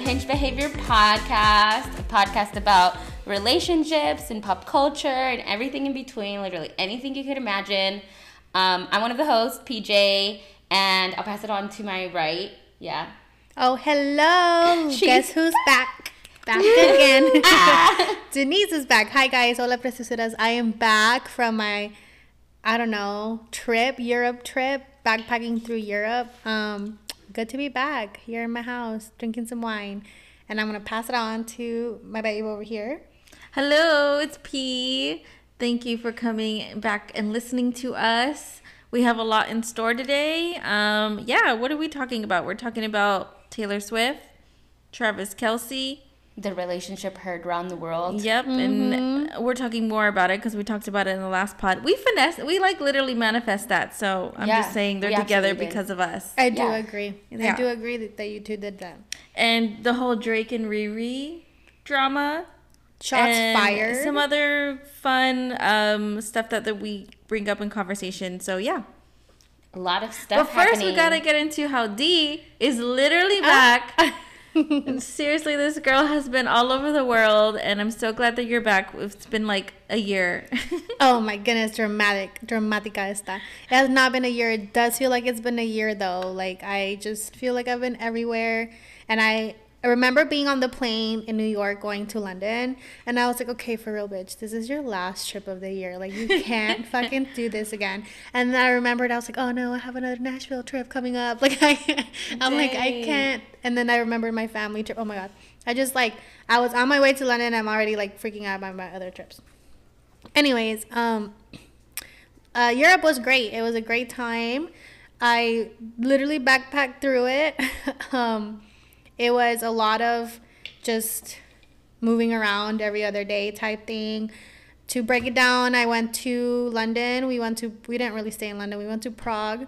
Unhinged Behavior Podcast, a podcast about relationships and pop culture and everything in between, literally anything you could imagine. Um, I'm one of the hosts, PJ, and I'll pass it on to my right. Yeah. Oh, hello. Guess who's back? Back again. Denisse is back. Hi, guys. Hola, preciosuras. I am back from my, I don't know, trip, Europe trip, backpacking through Europe. Um, good to be back here in my house, drinking some wine. And I'm going to pass it on to my babe over here. Hello, it's P. Thank you for coming back and listening to us. We have a lot in store today. Um, yeah, what are we talking about? We're talking about Taylor Swift, Travis Kelce. The relationship heard around the world. Yep, and we're talking more about it because we talked about it in the last pod. We finesse, we like literally manifest that. So I'm Yeah, just saying they're together absolutely did. because of us. I do Yeah. agree. Yeah. I do agree that, that you two did that. And the whole Drake and Riri drama. Shots and fired. Some other fun um, stuff that, that we bring up in conversation. So yeah. A lot of stuff. But first, happening. we gotta get into how D is literally back. And Seriously, this girl has been all over the world, and I'm so glad that you're back. It's been like a year. Oh my goodness, dramatic, dramatica esta. It has not been a year. It does feel like it's been a year though. Like I just feel like I've been everywhere, and I. I remember being on the plane in New York going to London, and I was like, okay, for real, bitch, this is your last trip of the year. Like, you can't fucking do this again. And then I remembered, I was like, oh no, I have another Nashville trip coming up. Like, I, I'm like, I can't. And then I remembered my family trip. Oh my God. I just like, I was on my way to London. I'm already like freaking out about my other trips anyways um uh, europe was great it was a great time i literally backpacked through it um it was a lot of just moving around every other day type thing to break it down i went to london we went to we didn't really stay in london we went to prague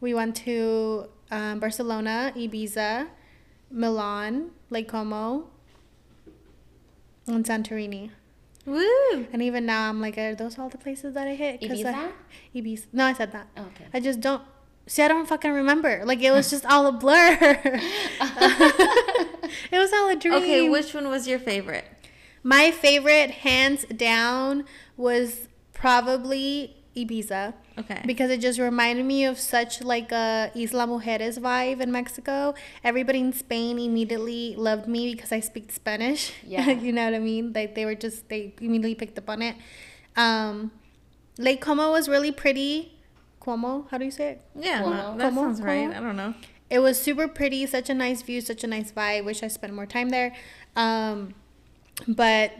we went to um, barcelona ibiza milan lake como and santorini Woo! and even now, I'm like, are those all the places that I hit? 'Cause I- Ibiza? Ibiza. No, I said that. Oh, okay. I just don't. See, I don't fucking remember. Like it was just all a blur. it was all a dream. Okay, which one was your favorite? My favorite, hands down, was probably Ibiza Okay. because it just reminded me of such like a Isla Mujeres vibe in Mexico. Everybody in Spain immediately loved me because I speak Spanish. Yeah. you know what I mean? Like they were just they immediately picked up on it. Um, Lake Como was really pretty. Como, how do you say it? yeah, Como. that Como, sounds right. como. I don't know. It was super pretty, such a nice view, such a nice vibe. Wish I spent more time there. Um, but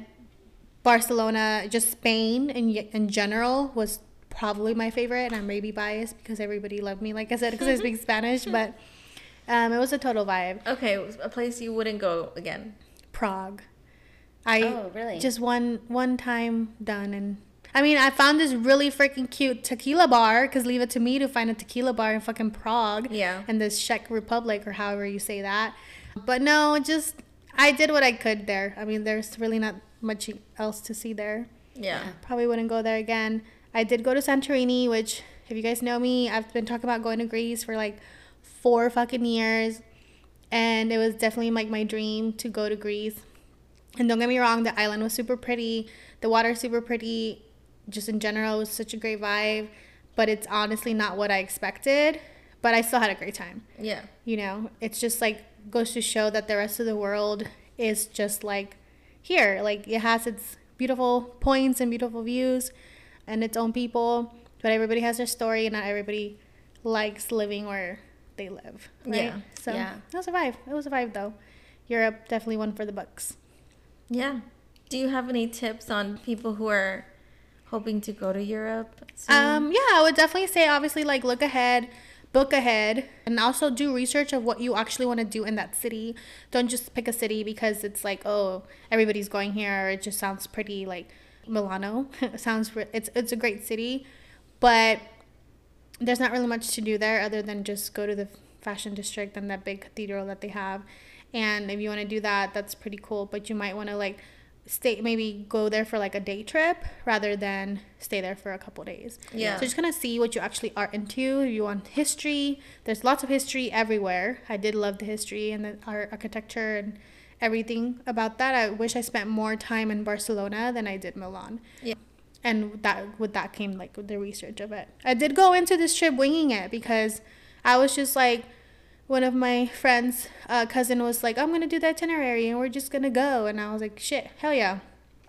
Barcelona, just Spain in in general was probably my favorite, and I'm maybe biased because everybody loved me, like I said, because I speak Spanish. But um, it was a total vibe. Okay, a place you wouldn't go again. Prague, I Oh, really? just one one time done, and I mean I found this really freaking cute tequila bar. Cause leave it to me to find a tequila bar in fucking Prague. Yeah. in this Czech Republic or however you say that. But no, just I did what I could there. I mean, there's really not much else to see there. Yeah. Probably wouldn't go there again. I did go to Santorini, which if you guys know me, I've been talking about going to Greece for like four fucking years. And it was definitely like my dream to go to Greece. And don't get me wrong, the island was super pretty. The water super pretty. Just in general, it was such a great vibe. But it's honestly not what I expected. But I still had a great time Yeah. you know it's just like goes to show that the rest of the world is just like here like it has its beautiful points and beautiful views and its own people but everybody has their story and not everybody likes living where they live right Yeah. so Yeah. it was a vibe it was a vibe though europe definitely one for the books Yeah. Do you have any tips on people who are hoping to go to Europe? soon? Um, yeah, I would definitely say obviously like look ahead, book ahead, and also do research of what you actually want to do in that city. Don't just pick a city because it's like oh everybody's going here. Or it just sounds pretty like Milano. sounds it's it's a great city, but there's not really much to do there other than just go to the fashion district and that big cathedral that they have. And if you want to do that, that's pretty cool. But you might want to like stay maybe go there for like a day trip rather than stay there for a couple days. Yeah. So just kind of see what you actually are into. If you want history, there's lots of history everywhere. I did love the history and the art, architecture and everything about that. I wish I spent more time in Barcelona than I did Milan. Yeah. And that with that came like the research of it. I did go into this trip winging it because I was just like one of my friends' uh, cousin was like, "I'm gonna do the itinerary and we're just gonna go," and I was like, "Shit, hell yeah,"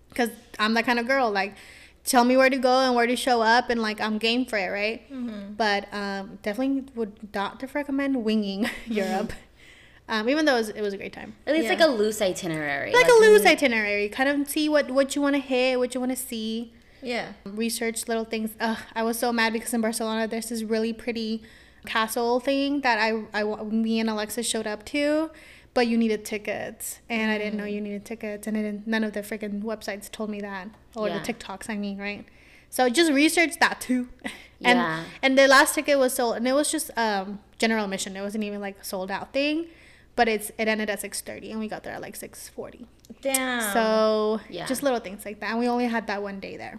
because I'm that kind of girl. Like, tell me where to go and where to show up, and like I'm game for it, right? Mm-hmm. But um, definitely would not recommend winging Europe, um, even though it was, it was a great time. At least Yeah. like a loose itinerary. Like a loose itinerary, kind of see what what you want to hit, what you want to see Yeah. research little things. Ugh, I was so mad because in Barcelona there's this really pretty castle thing that I, I me and Alexis showed up to, but you needed tickets, and I didn't know you needed tickets, and I didn't, none of the freaking websites told me that, or Yeah. the TikToks, I mean, right? So just research that too, and Yeah. and the last ticket was sold, and it was just um general admission. It wasn't even like a sold out thing, but it's it ended at six thirty, and we got there at like six forty. Damn. So Yeah. just little things like that. And we only had that one day there.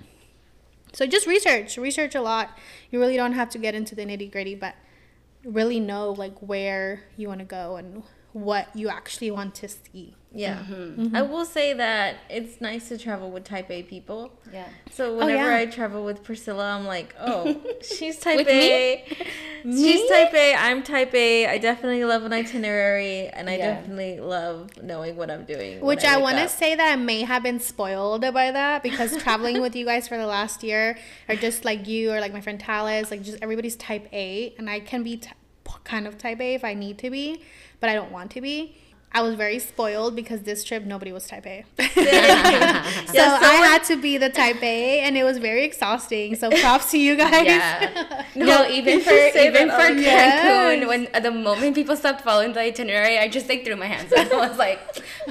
So just research, research a lot. You really don't have to get into the nitty gritty, but really know like where you want to go and what you actually want to see. Yeah. Mm-hmm. I will say that it's nice to travel with type A people. Yeah. So Oh, whenever yeah. I travel with Priscilla, I'm like, oh, she's type With A. Me? She's type A. I'm type A. I definitely love an itinerary, and I Yeah. definitely love knowing what I'm doing. Which I wake want to say that I may have been spoiled by that because traveling with you guys for the last year, or just like you or like my friend Talis, like just everybody's type A, and I can be t- kind of type A if I need to be, but I don't want to be. I was very spoiled because this trip nobody was type A. so Yeah, I had to be the type A, and it was very exhausting. So props to you guys. Yeah. No, No, even for even for all Cancun, Yes. when at the moment people stopped following the itinerary, I just like threw my hands up. I was like,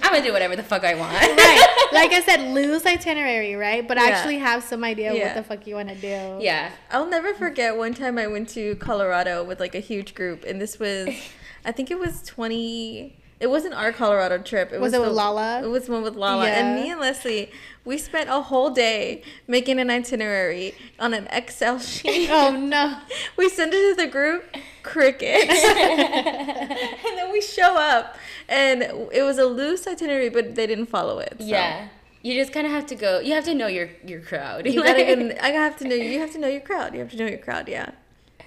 I'm gonna do whatever the fuck I want. right. Like I said, loose itinerary, right? But Yeah. actually have some idea Yeah. what the fuck you want to do. yeah. I'll never forget one time I went to Colorado with like a huge group, and this was, I think it was 20. It wasn't our Colorado trip. It Was was, it with the- Lala? It was one with Lala, and me and Leslie. We spent a whole day making an itinerary on an Excel sheet. Oh no. we send it to the group, crickets, and then we show up, and it was a loose itinerary, but they didn't follow it. so. Yeah. You just kind of have to go. You have to know your your crowd. You gotta. I have to know. You have to know your crowd. You have to know your crowd. Yeah.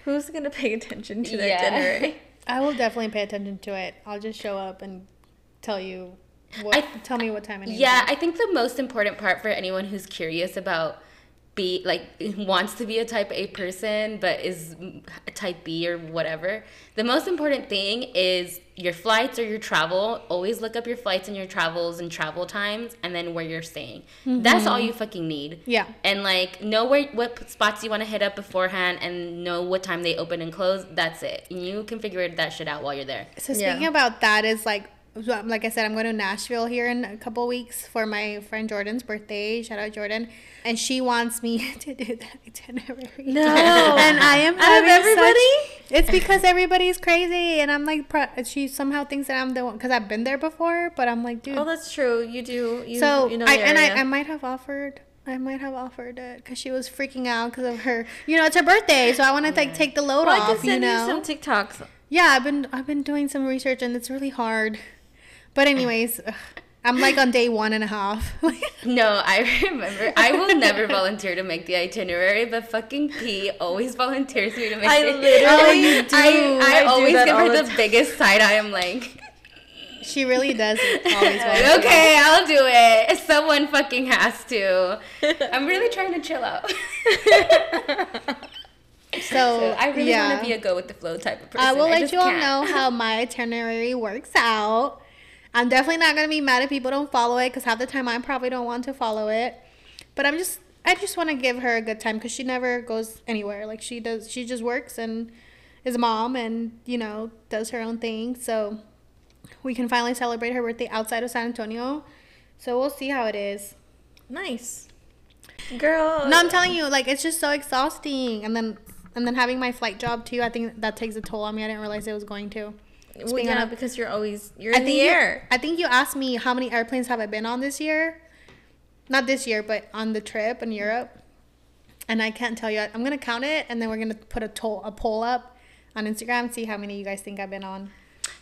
Who's gonna pay attention to the Yeah. itinerary? I will definitely pay attention to it. I'll just show up and tell you what. I- tell me what time I need. Yeah, I think the most important part for anyone who's curious about be like wants to be a type A person but is a type B or whatever. The most important thing is your flights or your travel. Always look up your flights and your travels and travel times and then where you're staying. That's all mm-hmm. you fucking need. Yeah. And like know where what spots you want to hit up beforehand and know what time they open and close. That's it. And you can figure that shit out while you're there. So Yeah. speaking about that is like Um, like I said, I'm going to Nashville here in a couple weeks for my friend Jordan's birthday. Shout out Jordan. And she wants me to do that itinerary. No. and I am Out of everybody? such- it's because everybody's crazy, and I'm like, she somehow thinks that I'm the one because I've been there before. But I'm like, dude. Oh, that's true. You do. You, so you know I and I. I might have offered. I might have offered it because she was freaking out because of her. You know, it's her birthday, so I want to like take the load Well, I off. can send you you, know, some TikToks. yeah, I've been I've been doing some research and it's really hard. But anyways, ugh, I'm like on day one and a half. No, I remember. I will never volunteer to make the itinerary, but fucking P always volunteers me to make I it. literally Oh, you do. I, I, I do always that give her the the biggest side eye. I'm like, she really does always volunteer. okay, I'll do it. Someone fucking has to. I'm really trying to chill out. So, So I really yeah. want to be a go with the flow type of person. I will let just you all can't. know how my itinerary works out. I'm definitely not gonna be mad if people don't follow it because half the time I probably don't want to follow it. But I'm just I just want to give her a good time because she never goes anywhere. Like she does, she just works and is a mom and you know does her own thing. So we can finally celebrate her birthday outside of San Antonio. So we'll see how it is. Nice. Girl. No, I'm telling you, like it's just so exhausting. And then and then having my flight job too. I think that takes a toll on me. I didn't realize it was going to. Well, Speaking yeah, of- because you're always you're I in think the you- air. I think you asked me how many airplanes have I been on this year, not this year, but on the trip in Europe. And I can't tell you. I'm gonna count it, and then we're gonna put a toll, a poll up on Instagram. See how many you guys think I've been on.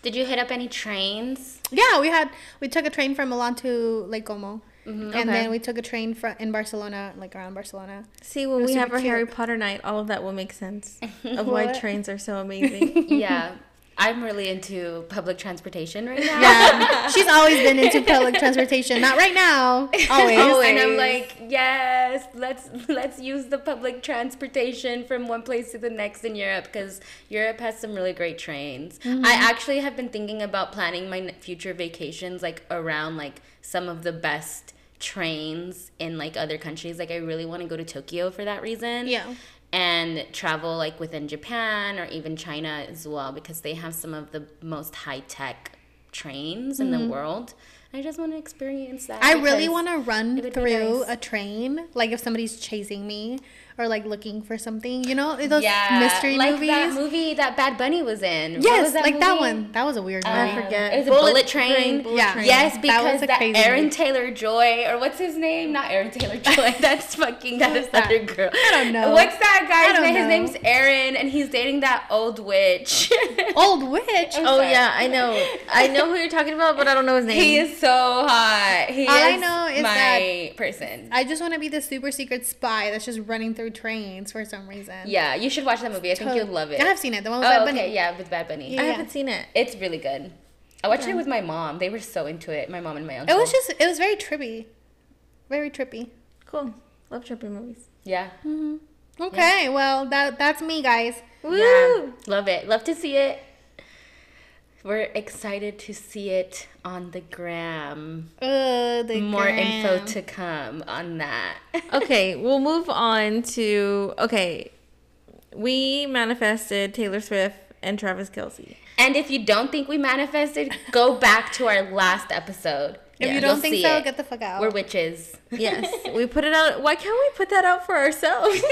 Did you hit up any trains? Yeah, we had we took a train from Milan to Lake Como, Mm-hmm. and Okay. then we took a train from in Barcelona, like around Barcelona. See, when we have super our Harry. Potter night, all of that will make sense of why trains are so amazing. yeah. I'm really into public transportation right now. Yeah, she's always been into public transportation. Not right now, always. And I'm like, yes, let's let's use the public transportation from one place to the next in Europe because Europe has some really great trains. Mm-hmm. I actually have been thinking about planning my future vacations like around like some of the best trains in like other countries. Like I really want to go to Tokyo for that reason. Yeah. And travel like within Japan or even China as well because they have some of the most high tech trains in the mm-hmm. world. I just want to experience that. I really want to run it would be through nice. a train, like if somebody's chasing me or like looking for something. You know those yeah, mystery like movies. that movie that Bad Bunny was in. What yes, was that like that one. That was a weird movie. I forget. It was a bullet, train. Bullet Yeah. Train. Yes, That because was a that, crazy Aaron movie. Taylor Joy, or what's his name? Not Aaron Taylor Joy. That's fucking that is that? other girl. I don't know. What's that I guy's don't name? His name's Aaron, and he's dating that old witch. Old witch. I'm Oh sorry. yeah, I know. I know who you're talking about, but I don't know his name. He is so hot. He All I is know is my that- person. I just want to be the super secret spy that's just running through trains for some reason. yeah, you should watch that movie. I think To- you'll love it. I have seen it. The one with Oh, Bad okay, Bunny. yeah, with Bad Bunny. I Yeah. haven't seen it. It's really good. I watched it with my mom. They were so into it. My mom and my uncle. It was just. It was very trippy. Very trippy. Cool. Love trippy movies. Mm-hmm. yeah. Okay, well that that's me, guys. Woo! Yeah, love it. Love to see it. We're excited to see it on the gram. Uh, the More info to come on that. okay, we'll move on to okay. We manifested Taylor Swift and Travis Kelce. and if you don't think we manifested, go back to our last episode. If Yeah, you don't think so, it. get the fuck out. We're witches. Yes, we put it out. Why can't we put that out for ourselves?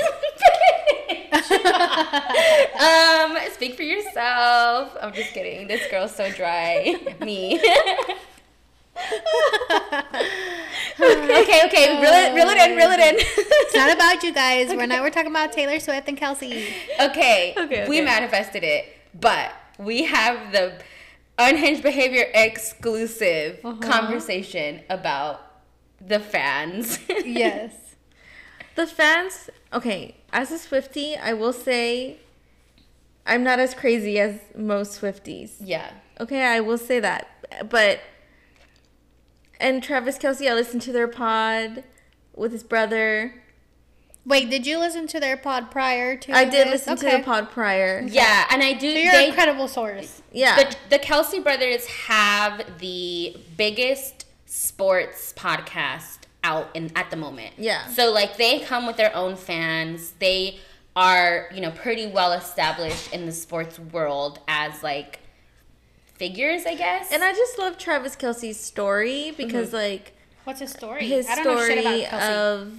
um, speak for yourself. I'm just kidding. This girl's so dry. Me. okay, okay. Reel it, reel it in, reel it in. it's not about you guys. We're not. We're talking about Taylor Swift and Kelce. Okay, Okay, we okay. manifested it, but we have the unhinged behavior exclusive Uh-huh. conversation about the fans. Yes. the fans. Okay, as a Swiftie, I will say, I'm not as crazy as most Swifties. yeah. Okay, I will say that. But and Travis Kelce, I listened to their pod with his brother. Wait, did you listen to their pod prior to? I did this? listen to Okay. the pod prior. Yeah, and I do. So you're they, a credible source. Yeah. the, the Kelce brothers have the biggest sports podcast out in at the moment. Yeah. So like they come with their own fans. They are, you know, pretty well established in the sports world as like figures, I guess. and I just love Travis Kelce's story because mm-hmm. like What's his story? his I don't know shit story about Kelce. of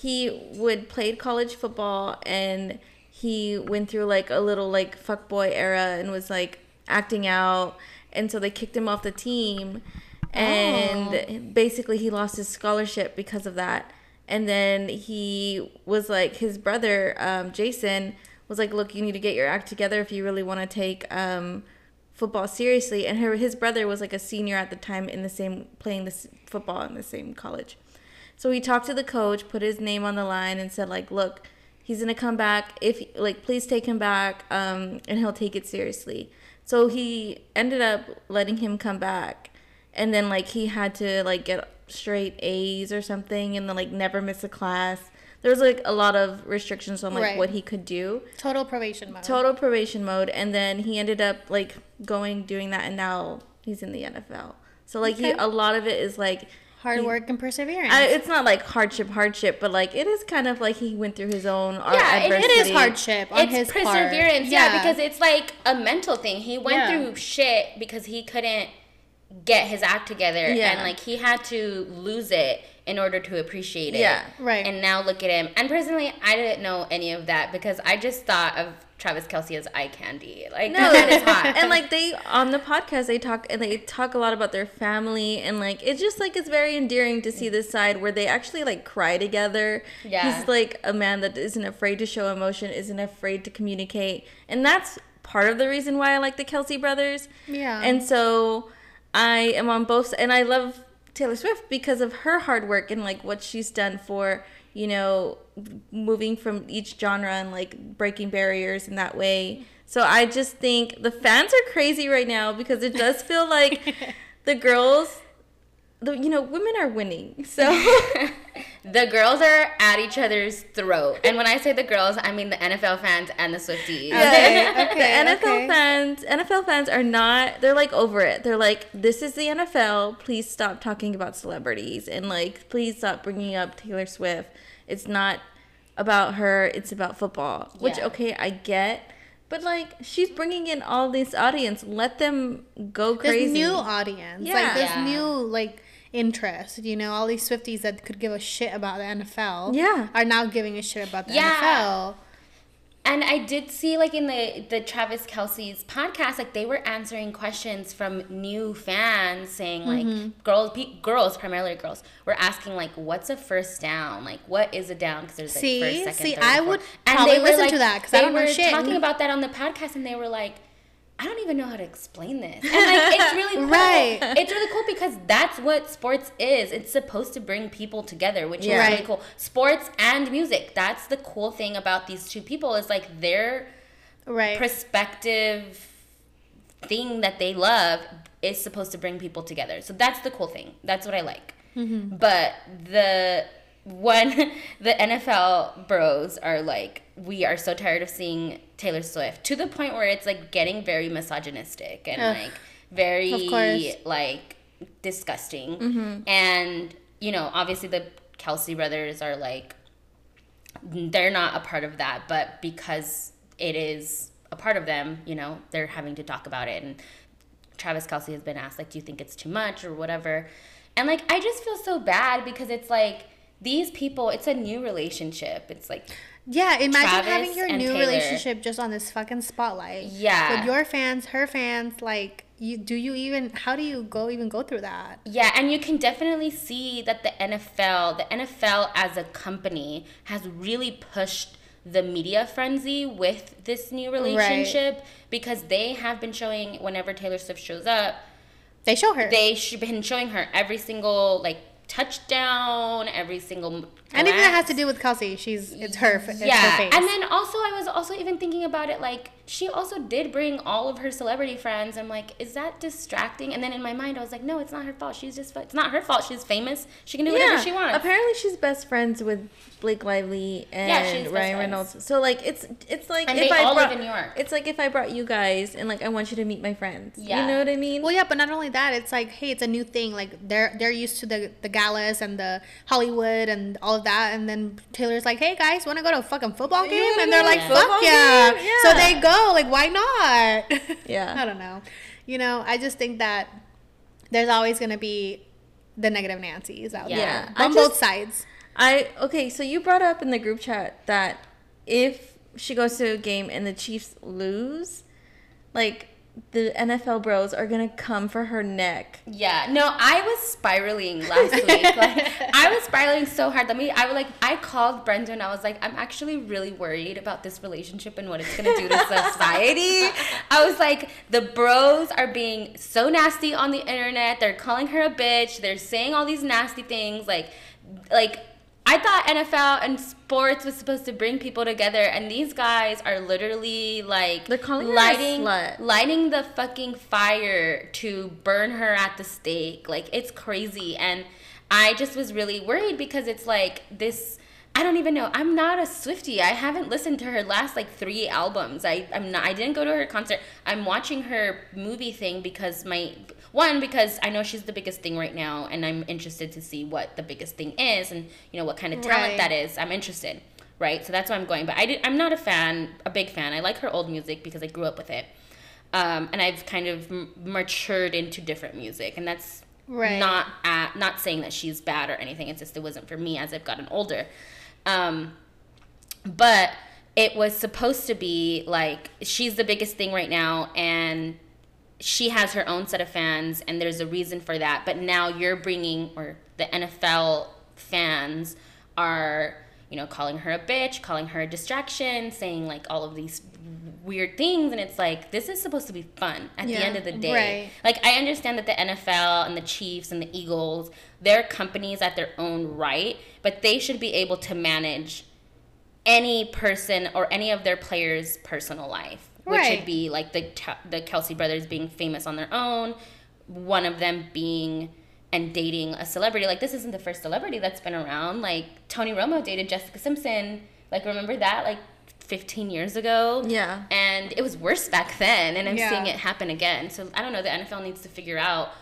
he would played college football and he went through like a little like fuck boy era and was like acting out. And so they kicked him off the team. And basically he lost his scholarship because of that. And then he was like his brother um, jason was like look you need to get your act together if you really want to take um, football seriously. And her his brother was like a senior at the time in the same playing this football in the same college so he talked to the coach put his name on the line and said like look he's gonna come back. If like please take him back um, and he'll take it seriously. So he ended up letting him come back. And then like he had to like get straight a's or something and then like never miss a class. There was like a lot of restrictions on like Right. what he could do. Total probation mode. total probation mode. And then he ended up like going doing that and now he's in the NFL. So like he a lot of it is like Hard he- work and perseverance. I, it's not like hardship hardship but like it is kind of like he went through his own uh, Yeah, it- it it is hardship on it's his part. perseverance, yeah. because it's like a mental thing. He went Yeah. through shit because he couldn't get his act together Yeah. and like he had to lose it in order to appreciate it. Yeah, right. And now look at him. And personally, I didn't know any of that because I just thought of Travis Kelce as eye candy. Like No, that is hot. and like they on the podcast they talk and they talk a lot about their family and like it's just like it's very endearing to see this side where they actually like cry together. Yeah. He's like a man that isn't afraid to show emotion, isn't afraid to communicate. And that's part of the reason why I like the Kelce brothers. Yeah. And so I am on both and I love Taylor Swift because of her hard work and like what she's done for, you know, moving from each genre and like breaking barriers in that way. So I just think the fans are crazy right now because it does feel like the girls the you know, women are winning. So the girls are at each other's throat. And when I say the girls, I mean the NFL fans and the Swifties. Okay, okay, the NFL okay. fans, NFL fans are not. They're like over it. They're like, this is the NFL. Please stop talking about celebrities and like, please stop bringing up Taylor Swift. It's not about her. It's about football. Which Yeah. okay, I get. But like, she's bringing in all this audience. Let them go There's crazy. new audience. Yeah. Like there's Yeah. new like interest. You know, all these Swifties that could give a shit about the NFL. Yeah. Are now giving a shit about the Yeah. NFL. And I did see like in the the Travis Kelce's podcast, like they were answering questions from new fans saying like Mm-hmm. girls, pe- girls primarily girls, were asking like, "What's a first down? Like, what is a down?" Because there's like See? first, second, See, third, I fourth. would And probably they were, listen like- to that 'cause I don't know were shit. Talking about that on the podcast, and they were like. I don't even know how to explain this. And like it's really cool. Right. It's really cool because that's what sports is. It's supposed to bring people together, which Yeah. is really cool. Sports and music. That's the cool thing about these two people is like they're Right. perspective thing that they love is supposed to bring people together. So that's the cool thing. That's what I like. Mm-hmm. But the when the NFL bros are like, we are so tired of seeing Taylor Swift to the point where it's like getting very misogynistic and Ugh. like very like disgusting. Mm-hmm. And you know, obviously the Kelce brothers are like they're not a part of that, but because it is a part of them, you know, they're having to talk about it. And Travis Kelce has been asked, like, do you think it's too much or whatever? And like, I just feel so bad because it's like these people, it's a new relationship. It's like, Yeah, imagine Travis having your new Taylor. relationship just on this fucking spotlight. Yeah. With your fans, her fans, like you do you even how do you go even go through that? Yeah, and you can definitely see that the NFL, the NFL as a company, has really pushed the media frenzy with this new relationship because they have been showing whenever Taylor Swift shows up, They show her. they should been showing her every single like touchdown, every single Anything that has to do with Kelce, she's it's her. It's her yeah, face. and then also I was also even thinking about it like she also did bring all of her celebrity friends. I'm like, is that distracting? And then in my mind I was like, no, it's not her fault. She's just it's not her fault. She's famous. She can do whatever she wants. Apparently, she's best friends with Blake Lively Yeah, she's and best Ryan. Reynolds. So like, it's it's like And if they I all live brought, in New York. It's like if I brought you guys and like I want you to meet my friends. Yeah. You know what I mean? well, yeah, but not only that, it's like, hey, it's a new thing. Like they're they're used to the the galas and the Hollywood and all of that, and then Taylor's like, hey guys, want to go to a fucking football game? And they're like, a fuck football yeah. So they go. Like, why not? Yeah. I don't know. You know, I just think that there's always gonna be the negative Nancy's out Yeah. there I on just- both sides. I okay. So you brought up in the group chat that if she goes to a game and the Chiefs lose, like the NFL bros are gonna come for her neck. Yeah, no, I was spiraling last week. Like, I was spiraling so hard. Let me. I was like, I called Brenda and I was like, I'm actually really worried about this relationship and what it's gonna do to society. I was like, the bros are being so nasty on the internet. They're calling her a bitch. They're saying all these nasty things. Like, like. I thought NFL and sports was supposed to bring people together, and these guys are literally like They're calling lighting lighting the fucking fire to burn her at the stake. Like it's crazy and I just was really worried because it's like this I don't even know. I'm not a Swiftie. I haven't listened to her last like 3 albums. I I'm not I didn't go to her concert. I'm watching her movie thing because my one because I know she's the biggest thing right now and I'm interested to see what the biggest thing is and you know what kind of talent Right. that is. I'm interested. Right? So that's why I'm going. But I did, I'm not a fan, a big fan. I like her old music because I grew up with it um, and I've kind of m- matured into different music, and that's Right. Not at, not saying that she's bad or anything. It's just it wasn't for me as I've gotten older. Um, but it was supposed to be like she's the biggest thing right now and she has her own set of fans and there's a reason for that but now you're bringing or the NFL fans are you know calling her a bitch calling her a distraction saying like all of these weird things and it's like this is supposed to be fun at Yeah. the end of the day Right. like I understand that the NFL and the Chiefs and the Eagles, they're companies at their own right, but they should be able to manage any person or any of their players' personal life, which Right. would be like the the Kelce brothers being famous on their own, one of them being and dating a celebrity. Like this isn't the first celebrity that's been around. Like Tony Romo dated Jessica Simpson. Like remember that like 15 years ago? Yeah. And it was worse back then, and I'm Yeah. seeing it happen again. So I don't know. The NFL needs to figure out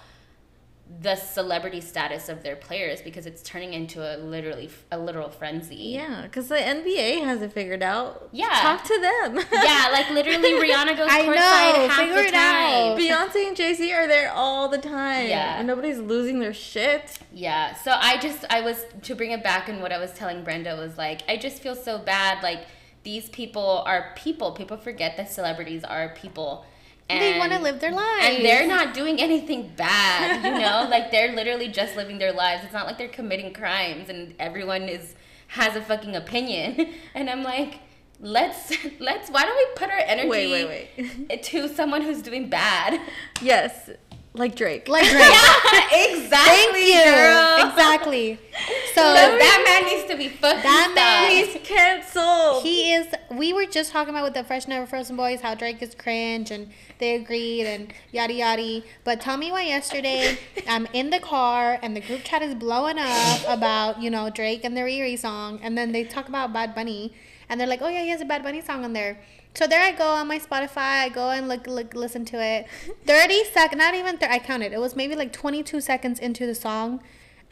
the celebrity status of their players because it's turning into a literally a literal frenzy. Yeah, because the NBA has it figured out. Yeah. Talk to them. Yeah, like literally Rihanna goes I courtside know, half figure the it time. out. Beyonce and Jay Z are there all the time. Yeah. And nobody's losing their shit. Yeah. So I just I was to bring it back and what I was telling Brenda was like I just feel so bad like these people are people. People forget that celebrities are people. And they want to live their lives. and they're not doing anything bad, you know? like they're literally just living their lives. It's not like they're committing crimes and everyone is has a fucking opinion. And I'm like, let's let's why don't we put our energy Wait, wait, wait. to someone who's doing bad? yes, like Drake. like Drake. yeah, exactly. Thank you. girl. Exactly. So that man needs to be fucking That man. He's canceled. he is. We were just talking about with the Fresh Never Frozen Boys how Drake is cringe and they agreed and yada yada. But tell me why yesterday I'm in the car and the group chat is blowing up about you know Drake and the Riri song, and then they talk about Bad Bunny, and they're like, oh yeah, he has a Bad Bunny song on there. So there I go on my Spotify. I go and look, look, listen to it. Thirty seconds, not even. Th- I counted. It was maybe like twenty-two seconds into the song.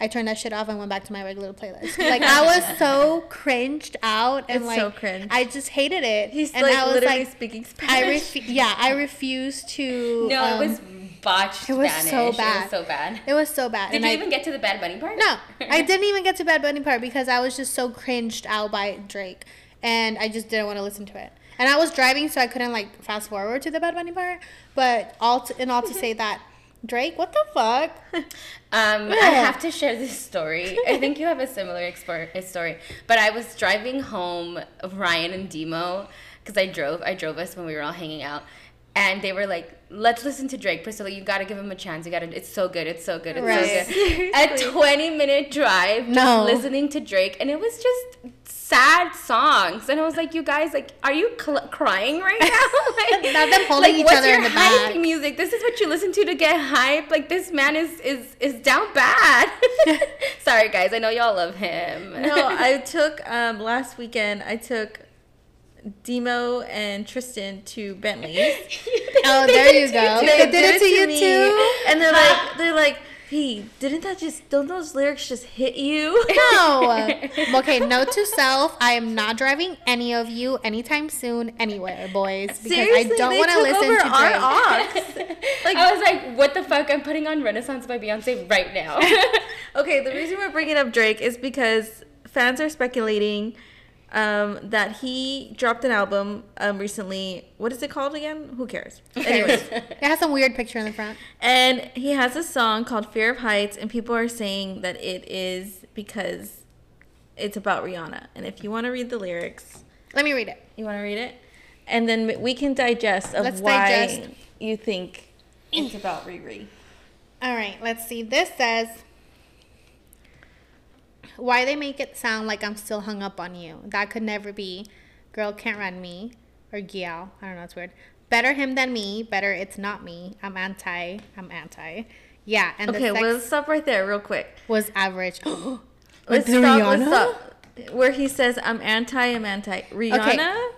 I turned that shit off and went back to my regular playlist. Like I was so cringed out and It's like so cringe. I just hated it. He's and like I was literally like, speaking I Spanish. refu- yeah, I refuse to. No, um, it was botched it was Spanish. so It bad. was so bad. It was so bad. Did and you I, even get to the Bad Bunny part? No, I didn't even get to the Bad Bunny part because I was just so cringed out by Drake, and I just didn't want to listen to it. And I was driving, so I couldn't like fast forward to the Bad Bunny part. But all to, and all to say that Drake, what the fuck? Um, I have to share this story. I think you have a similar expo- story. But I was driving home, Ryan and Demo, because I drove. I drove us when we were all hanging out, and they were like, "Let's listen to Drake, Priscilla. You got to give him a chance. You got to. It's so good. It's so good. It's Right. so good." A twenty-minute drive, just No. listening to Drake, and it was just sad songs. And I was like, "You guys, like, are you cl- crying right now? like, Not them holding each what's other in the hype back. music. This is what you listen to to get hype. Like this man is is is down bad. Sorry guys, I know y'all love him. no, I took um last weekend. I took Demo and Tristan to Bentley's. Oh, there you go. They did it to you me, too. And they're like, they're like, P, didn't that just? Don't those lyrics just hit you? No. okay, note to self: I am not driving any of you anytime soon anywhere, boys, because Seriously, I don't they want to took listen over to our Drake. aux. Like- I was like, what the fuck? I'm putting on Renaissance by Beyonce right now. Okay, the reason we're bringing up Drake is because fans are speculating um, that he dropped an album um, recently. What is it called again? Who cares? Anyways, It has some weird picture in the front. and he has a song called "Fear of Heights," and people are saying that it is because it's about Rihanna. And if you want to read the lyrics, Let me read it. you want to read it, and then we can digest of Let's why digest. you think it's about Riri. All right, let's see. This says why they make it sound like I'm still hung up on you. That could never be. Girl can't run me or Gyal. I don't know. It's weird. Better him than me. Better it's not me. I'm anti. I'm anti. Yeah, and Okay, the well, sex let's stop right there, real quick. was average. Let's the stop, let's stop. Where he says, I'm anti, I'm anti. Rihanna? Okay.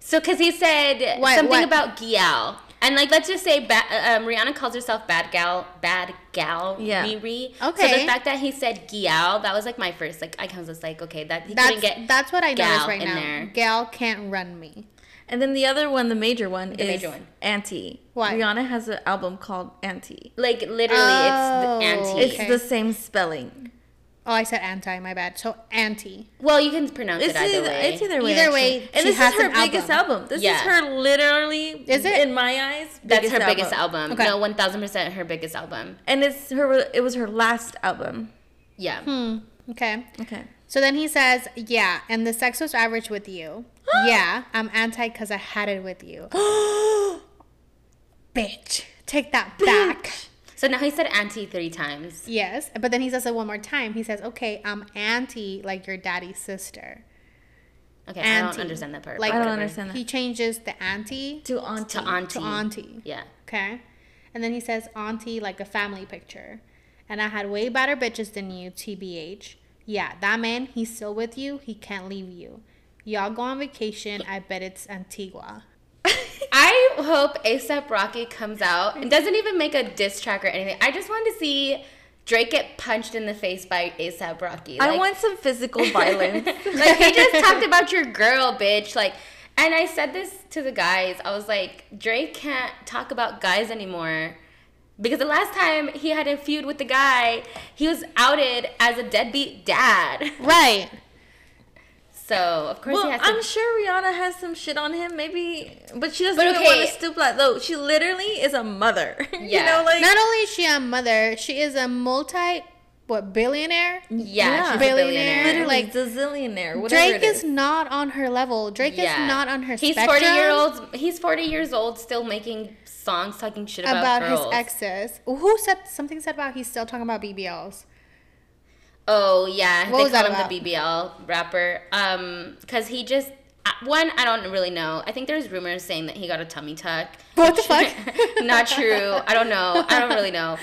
so, because he said What- something what? about Gyal. And like, let's just say, ba- um, Rihanna calls herself bad gal, bad gal, Yeah. Riri. So Okay. the fact that he said Gyal, that was like my first. Like, I was just like, okay, that he That's couldn't get that's what I gal noticed right now. there. Gal can't run me. And then the other one, the major one, The is major one. Anti. Why? Rihanna has an album called Anti. Like literally, Oh. it's the oh, anti. It's the same spelling. Oh, I said anti. My bad. So anti. well, you can pronounce It's it either either, way. it's either way. Either actually. way, and this is her an biggest album. album. This Yeah. is her literally. Is it? in my eyes? That's her biggest album. Okay. No, one thousand percent her biggest album. and it's her. It was her last album. Yeah. Hmm. Okay. Okay. So then he says, "Yeah, and the sex was average with you. yeah, I'm anti because I had it with you. Bitch, take that back. So now he said auntie three times. Yes, but then he says it one more time. He says, "Okay, I'm auntie, like your daddy's sister." Okay, I don't understand that part. Like- I don't Whatever. understand that. He changes the anti to auntie. To auntie. to auntie. Yeah. Okay, and then he says auntie like a family picture. And I had way better bitches than you, tbh. Yeah, that man, he's still with you. He can't leave you. Y'all go on vacation. I bet it's Antigua. Hope ASAP Rocky comes out and doesn't even make a diss track or anything. I just wanted to see Drake get punched in the face by ASAP Rocky. I want some physical violence. like he just talked about your girl, bitch. Like, and I said this to the guys. I was like, Drake can't talk about guys anymore. Because the last time he had a feud with the guy, he was outed as a deadbeat dad. Right. So of course well, he has to. I'm sure Rihanna has some shit on him, maybe, but she doesn't But even okay. want to stoop like though. She literally is a mother. you Yeah. know, like Not only is she a mother, she is a multi what billionaire. yeah, she's a Billionaire. billionaire. literally like, like zillionaire. Whatever Drake it is not on her level. Drake Yeah. is not on her He's spectrum. forty year old. He's forty years old, still making songs talking shit about, about his exes. Who said something said about he's still talking about BBLs? Oh yeah, What they was call that him the BBL rapper. Um, cause he just one I don't really know. I think there's rumors saying that he got a tummy tuck. What the fuck? not true. I don't know. I don't really know.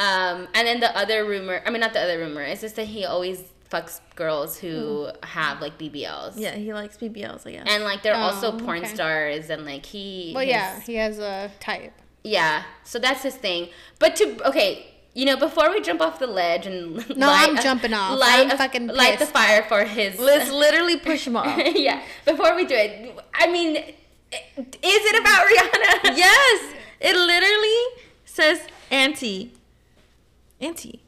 Um, and then the other rumor. I mean, not the other rumor. It's just that he always fucks girls who have like BBLs. Yeah, he likes BBLs, I guess. And like they're also Oh, porn okay. stars, and like he. Well, his- yeah, he has a type. Yeah. So that's his thing. But to okay. You know, before we jump off the ledge and No, light I'm a- jumping off. light I'm a- fucking light the fire for his. Let's literally push him off. yeah. Before we do it, I mean, is it about Rihanna? yes, it literally says anti. Anti.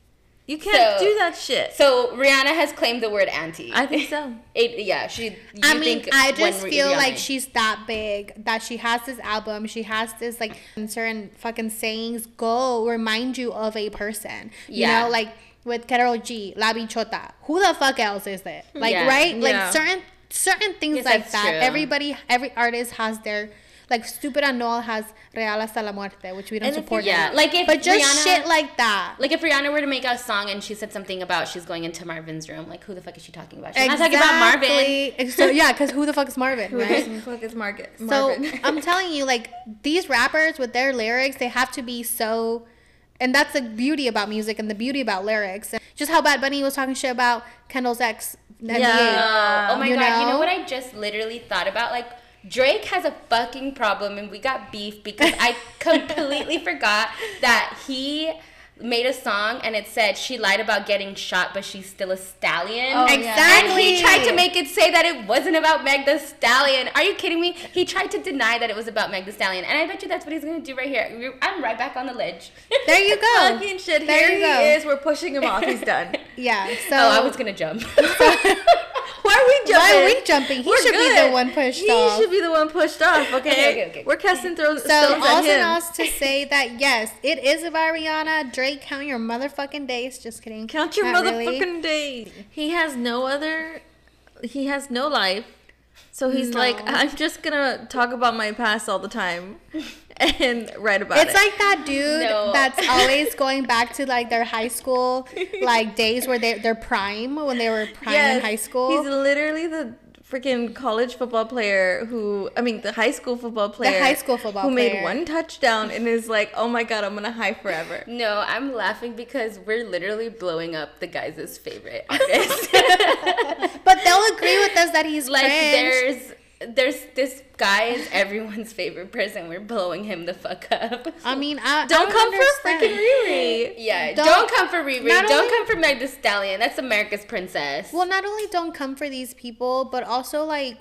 You can't So- do that shit. So Rihanna has claimed the word anti. I think so. It, yeah, she. You I mean, think I just feel Rihanna- like she's that big that she has this album, she has this like certain fucking sayings go remind you of a person. You Yeah. know, like with Karol G, La Bichota. Who the fuck else is it? Like, Yeah. right? Like Yeah. certain certain things Yes, like that. true. Everybody, every artist has their like Stupid Anuel has Real hasta la muerte, which we don't And support. you- Yeah, like if but just Rihanna- shit like that. Like if Rihanna were to make a song and she said something about she's going into Marvin's room, like who the fuck is she talking about? She's not talking about Marvin. So yeah, because who the fuck is Marvin, Who right? the fuck is Marvin? So I'm telling you, like these rappers with their lyrics, they have to be so, and that's the beauty about music and the beauty about lyrics. And just how Bad Bunny was talking shit about Kendall's ex. NBA. Yeah. Oh, my You god! You know? know what I just literally thought about? Like Drake has a fucking problem, and we got beef because I completely forgot that he made a song and it said she lied about getting shot, but she's still a stallion. Oh, yeah. And he tried to make it say that it wasn't about Meg the Stallion. Are you kidding me? He tried to deny that it was about Meg the Stallion, and I bet you that's what he's gonna do right here. I'm right back on the ledge. There you go. Fucking shit. There Here you he go. is. We're pushing him off. He's done. Yeah. So oh, I was gonna jump. Why are we jumping? Why are we jumping? He We're should be the one pushed he off. should be the one pushed off. Okay. Okay, okay, okay. We're casting throw- So stones at also him. else to say that yes, it is about Rihanna. Drake, count your motherfucking days. Just kidding. Count your Not motherfucking really. days. He has no other. He has no life. So he's No. like, I'm just gonna talk about my past all the time, and write about It's it. It's like that dude No. that's always going back to like their high school like days where they their prime when they were prime in high school. He's literally the freaking college football player who, I mean, the high school football player. the high school football who made one touchdown and is like, oh my god, I'm gonna high forever. No, I'm laughing because we're literally blowing up the guys' favorite artist. but they'll agree with us that he's like cringe. there's there's this guy is everyone's favorite person. We're blowing him the fuck up. I mean, I Don't I come for understand. freaking Riri. yeah, Don't- don't, come for Riri. Don't only- come for Meg the Stallion. That's America's princess. Well, not only don't come for these people, but also like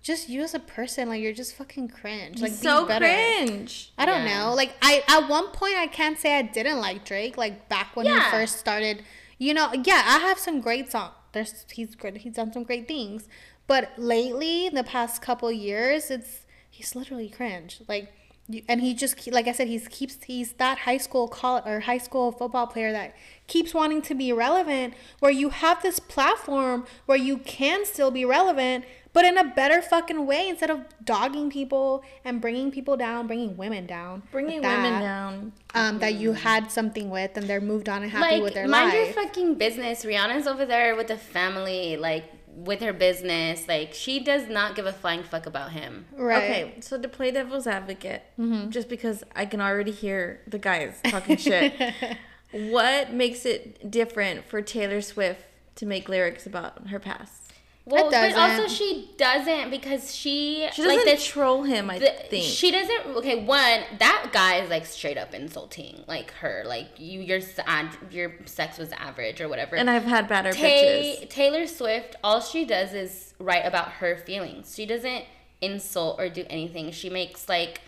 just you as a person, like you're just fucking cringe. Like so better. cringe. I don't Yeah. know. Like I at one point I can't say I didn't like Drake. Like back when Yeah. he first started, you know. Yeah, I have some great songs. There's he's great. He's done some great things. But lately, in the past couple years, it's he's literally cringe. Like. You, and he just like I said, he's keeps he's that high school call or high school football player that keeps wanting to be relevant. Where you have this platform where you can still be relevant, but in a better fucking way instead of dogging people and bringing people down, bringing women down, Bringing with women that, down. um, that you had something with and they're moved on and happy like with their life. mind your fucking business. Rihanna's over there with the family, like with her business. Like she does not give a flying fuck about him. right. Okay, so to play devil's advocate, mm-hmm. just because I can already hear the guys talking shit, what makes it different for Taylor Swift to make lyrics about her past? Well, but doesn't. also she doesn't because she She doesn't like the troll him, I the, think. she doesn't okay one that guy is like straight up insulting like her like you your your sex was average or whatever and I've had better Tay- bitches. taylor swift all she does is write about her feelings she doesn't insult or do anything she makes like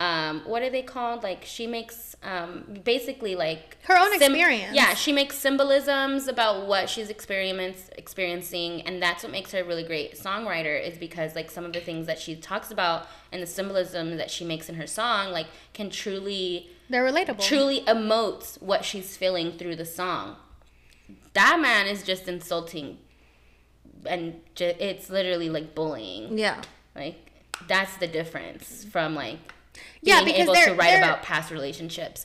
um what are they called like she makes um basically like Her own experience. yeah she makes symbolisms about what she's experience experiencing and that's what makes her a really great songwriter is because like some of the things that she talks about and the symbolism that she makes in her song like can truly They're relatable. truly emotes what she's feeling through the song. That man is just insulting, and ju- it's literally like bullying. Yeah. Like that's the difference from like Yeah, being because able to write about past relationships.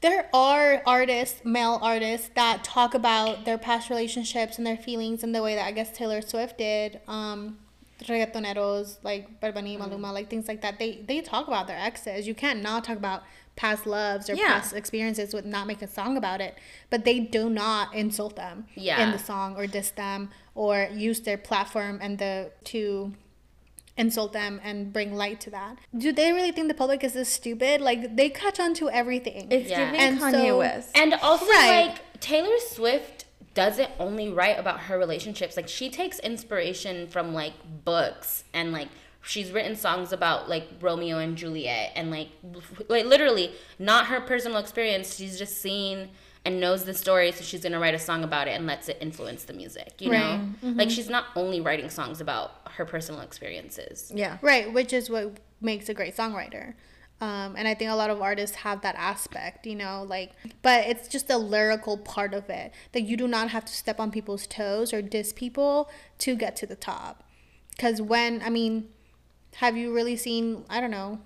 there are artists, male artists, that talk about their past relationships and their feelings in the way that I guess Taylor Swift did. Um, reggaetoneros like Bad Bunny, Mm-hmm. Maluma, like things like that. They they talk about their exes. You can't not talk about past loves or Yeah. past experiences with not make a song about it. But they do not insult them in the song or diss them or use their platform and the to insult them and bring light to that. Do they really think the public is this stupid? Like they catch on to everything. It's Yeah. giving And Kanye so- West. And also Right. like Taylor Swift doesn't only write about her relationships. Like she takes inspiration from like books and like she's written songs about like Romeo and Juliet and like like literally not her personal experience. She's just seen and knows the story, so she's gonna write a song about it and lets it influence the music. You know, Right. like she's not only writing songs about her personal experiences. yeah. Right, which is what makes a great songwriter. Um, and I think a lot of artists have that aspect, you know, like, but it's just the lyrical part of it that you do not have to step on people's toes or diss people to get to the top. Because when, I mean, have you really seen, I don't know,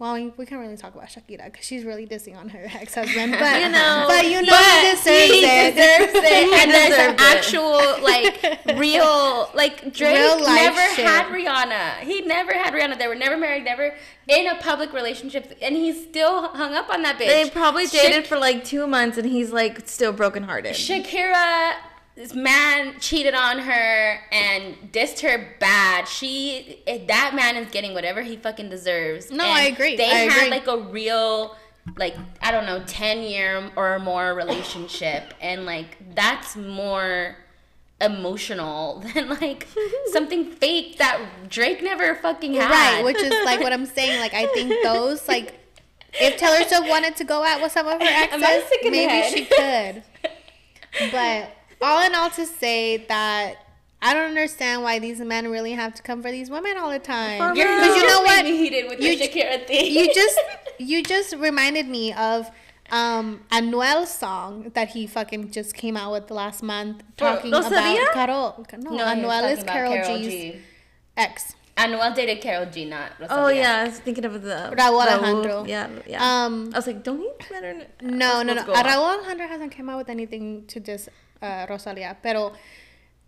well, we we can't really talk about Shakira because she's really dissing on her ex husband, but You know, but you know But he deserves he it. deserves it. and there's an it. actual, like, real, like, Drake Real never shit. had Rihanna. He never had Rihanna. They were never married, never in a public relationship, and he's still hung up on that bitch. They probably dated Shak- for like two months and he's like still brokenhearted. Shakira, this man cheated on her and dissed her bad. She, that man is getting whatever he fucking deserves. No, And I agree. They I had agree. like a real, like I don't know, ten year or more relationship, and like that's more emotional than like something fake that Drake never fucking had. Right, which is like what I'm saying. Like I think those like if Taylor Swift wanted to go out with some of her exes, sick in the maybe she could. But all in all, to say that I don't understand why these men really have to come for these women all the time. For Your real. Because you know made what? me heated with You the j- Shakira thing. You just you just reminded me of um Anuel's song that he fucking just came out with last month talking Rosalia? about Karol. No, No, Anuel is about Karol, G's ex. Anuel dated Karol G, not Rosalia. Oh yeah, I was thinking of the Rauw Alejandro. Yeah, yeah. Um, I was like, don't he better? No, no, no. Let's go on. Rauw Alejandro hasn't came out with anything to just uh, Rosalia, pero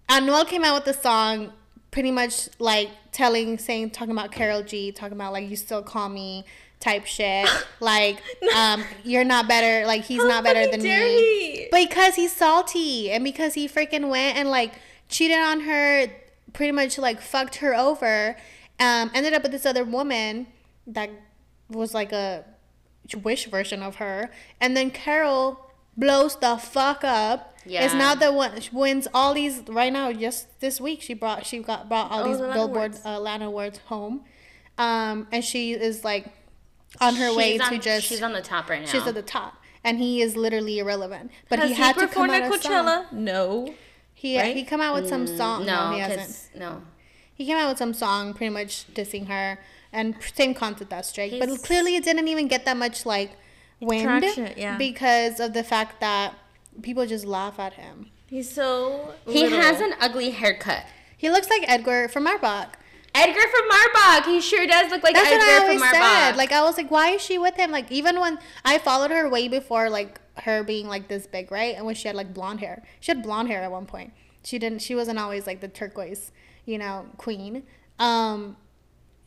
Anuel came out with the song pretty much like telling, saying, talking about Karol G, talking about like you still call me type shit, like um you're not better, like he's How not better than me, he? because he's salty and because he freaking went and like cheated on her, pretty much like fucked her over, um ended up with this other woman that was like a wish version of her. And then Karol blows the fuck up. Yeah. Is now the one she wins all these right now. Just this week, she brought she got brought all Oh, these Atlanta Billboard Awards. uh, Atlanta awards home, um, and she is like on her way She's to just She's on the top right now. she's at the top, and he is literally irrelevant. But Has he had to come out at with song. Coachella? No. He right? he come out with some song. No, no, he hasn't. 'cause- no. He came out with some song, pretty much dissing her, and same concept as Drake. But clearly, it didn't even get that much like wind Traction, yeah. because of the fact that people just laugh at him. He's so. He little. has an ugly haircut. He looks like Edgar from Marbach. Edgar from Marbach. He sure does look like That's Edgar what I from always Marbach. said. Like I was like, why is she with him? Like even when I followed her way before like her being like this big, right? And when she had like blonde hair, she had blonde hair at one point. She didn't. She wasn't always like the turquoise, you know, queen. Um,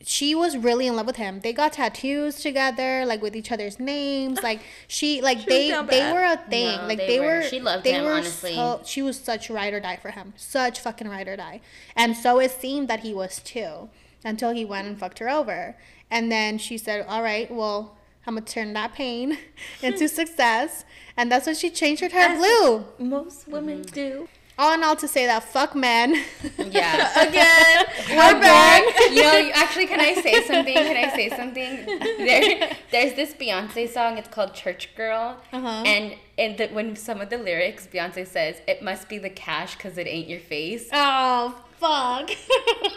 she was really in love with him. They got tattoos together, like with each other's names. Like she, like was they, they bad. were a thing. No, like they they, were. were. She loved they him, were honestly. So, she was such ride or die for him. Such fucking ride or die. And so it seemed that he was too, until he went and fucked her over. And then she said, "All right, well, I'm gonna turn that pain into success." And that's when she changed her hair As- blue. Most women mm-hmm. do. All in all, to say that fuck men. yeah. Again. We're back. You know, actually, can I say something? Can I say something? There, there's this Beyonce song. It's called Church Girl. Uh-huh. And and the, when some of the lyrics, Beyonce says, "It must be the cash because it ain't your face." oh fuck.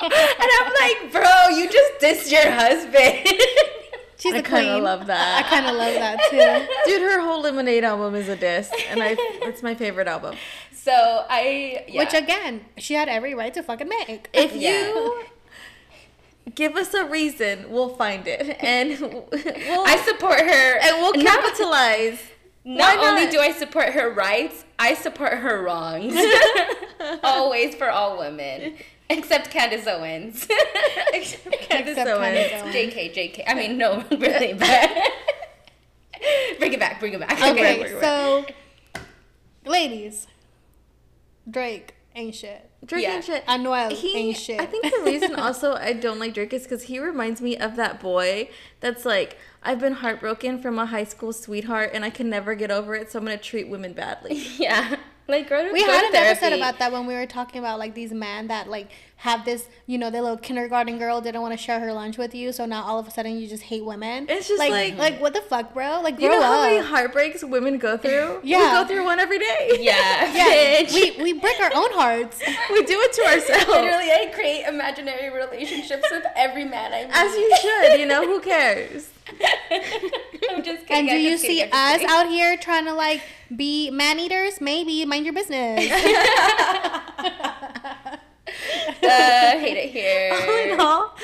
And I'm like, bro, you just dissed your husband. She's I a kind of love that. I kind of love that too. Dude, her whole Lemonade album is a diss, and I it's my favorite album. so I, yeah. Which again, she had every right to fucking make. If Yeah. you give us a reason, we'll find it, and we'll I support her. and we'll capitalize. not Why only do I support her rights, I support her wrongs. Always for all women, except Candace Owens. Candace Except Owens. Candace Owens. JK, JK. I mean, no, really, but bring it back, bring it back. Okay, wait. so ladies, Drake ain't shit. Drake Yeah. ain't shit. Anuel He, ain't shit. I think the reason also I don't like Drake is because he reminds me of that boy that's like, I've been heartbroken from a high school sweetheart and I can never get over it, so I'm gonna treat women badly. Yeah, like go to we go had to an therapy. episode about that when we were talking about like these men that like have this, you know, the little kindergarten girl didn't want to share her lunch with you, so now all of a sudden you just hate women. It's just like, like- like what the fuck, bro? Like, You grow know how up. many heartbreaks women go through? Yeah. We go through one every day. Yeah, yeah, bitch. we we break our own hearts. we do it to ourselves. Literally, I create imaginary relationships with every man I meet. As you should, you know, who cares? I'm just kidding. And do you just kidding, see us out here trying to like be man eaters? Maybe mind your business. Uh, hate it here. All in all,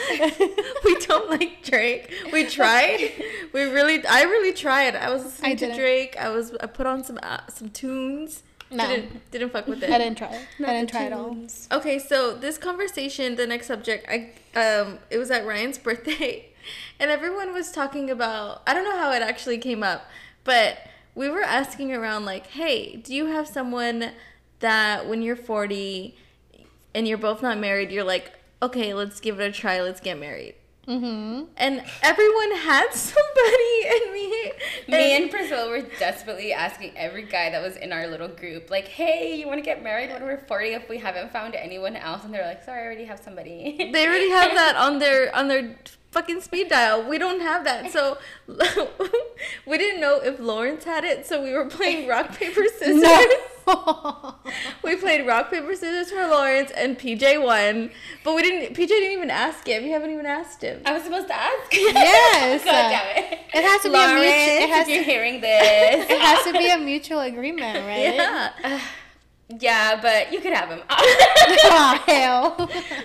we don't like Drake. We tried. We really, I really tried. I was listening I to. Drake. I was, I put on some uh, some tunes. No. Didn't didn't fuck with it. I didn't try. it. I didn't try at all. Okay, so this conversation, the next subject, I um, it was at Ryan's birthday, and everyone was talking about. I don't know how it actually came up, but we were asking around like, "Hey, do you have someone that when you're 40 and you're both not married, you're like, okay, let's give it a try, let's get married." Mm-hmm. And everyone had somebody, and me, Me and Priscilla were desperately asking every guy that was in our little group, like, "Hey, you want to get married when we're 40 if we haven't found anyone else?" And they're like, "Sorry, I already have somebody." they already have that on their on their fucking speed dial. We don't have that. So we didn't know if Lawrence had it, so we were playing rock paper scissors. No. We played rock paper scissors for Lawrence and PJ won, but we didn't PJ didn't even ask him. We haven't even asked him. I was supposed to ask. yes. God damn it. It has to be a mutual. It has if you're to. hearing this. It has to be a mutual agreement, right? Yeah. yeah, but you could have him. oh hell.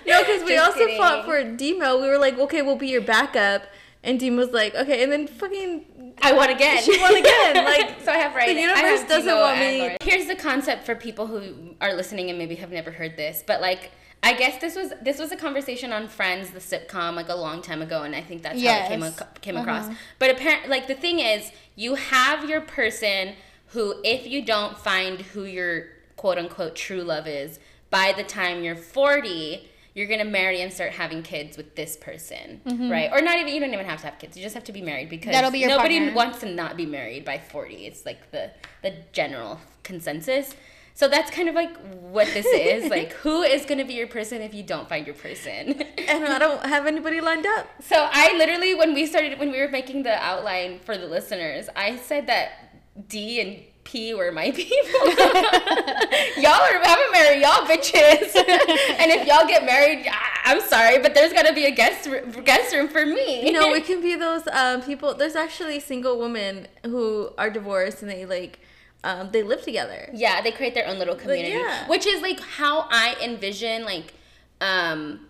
No, because we Just also fought for Demo. We were like, okay, we'll be your backup. And Demo was like, okay, and then fucking I won again. She won again, like, so I have right. the universe I have doesn't Timo want me- Lauren. Here's the concept for people who are listening and maybe have never heard this, but like. I guess this was this was a conversation on Friends, the sitcom, like a long time ago, and I think that's how it came Yes. ac- came across. Uh-huh. But apparently, like the thing is, you have your person who, if you don't find who your quote unquote true love is by the time you're forty, you're gonna marry and start having kids with this person, right? Or not even you don't even have to have kids. You just have to be married because Mm-hmm. That'll be your nobody partner. wants to not be married by 40. It's like the the general consensus. So that's kind of like what this is. like who is gonna be your person if you don't find your person? And I don't have anybody lined up. So I literally, when we started, when we were making the outline for the listeners, I said that D and P were my people. y'all are, I'm gonna y'all bitches. and if y'all get married, I- I'm sorry, but there's gotta be a guest r- guest room for me. You know, we can be those um, people. There's actually single women who are divorced and they like um, they live together. Yeah, they create their own little community, yeah. which is like how I envision like um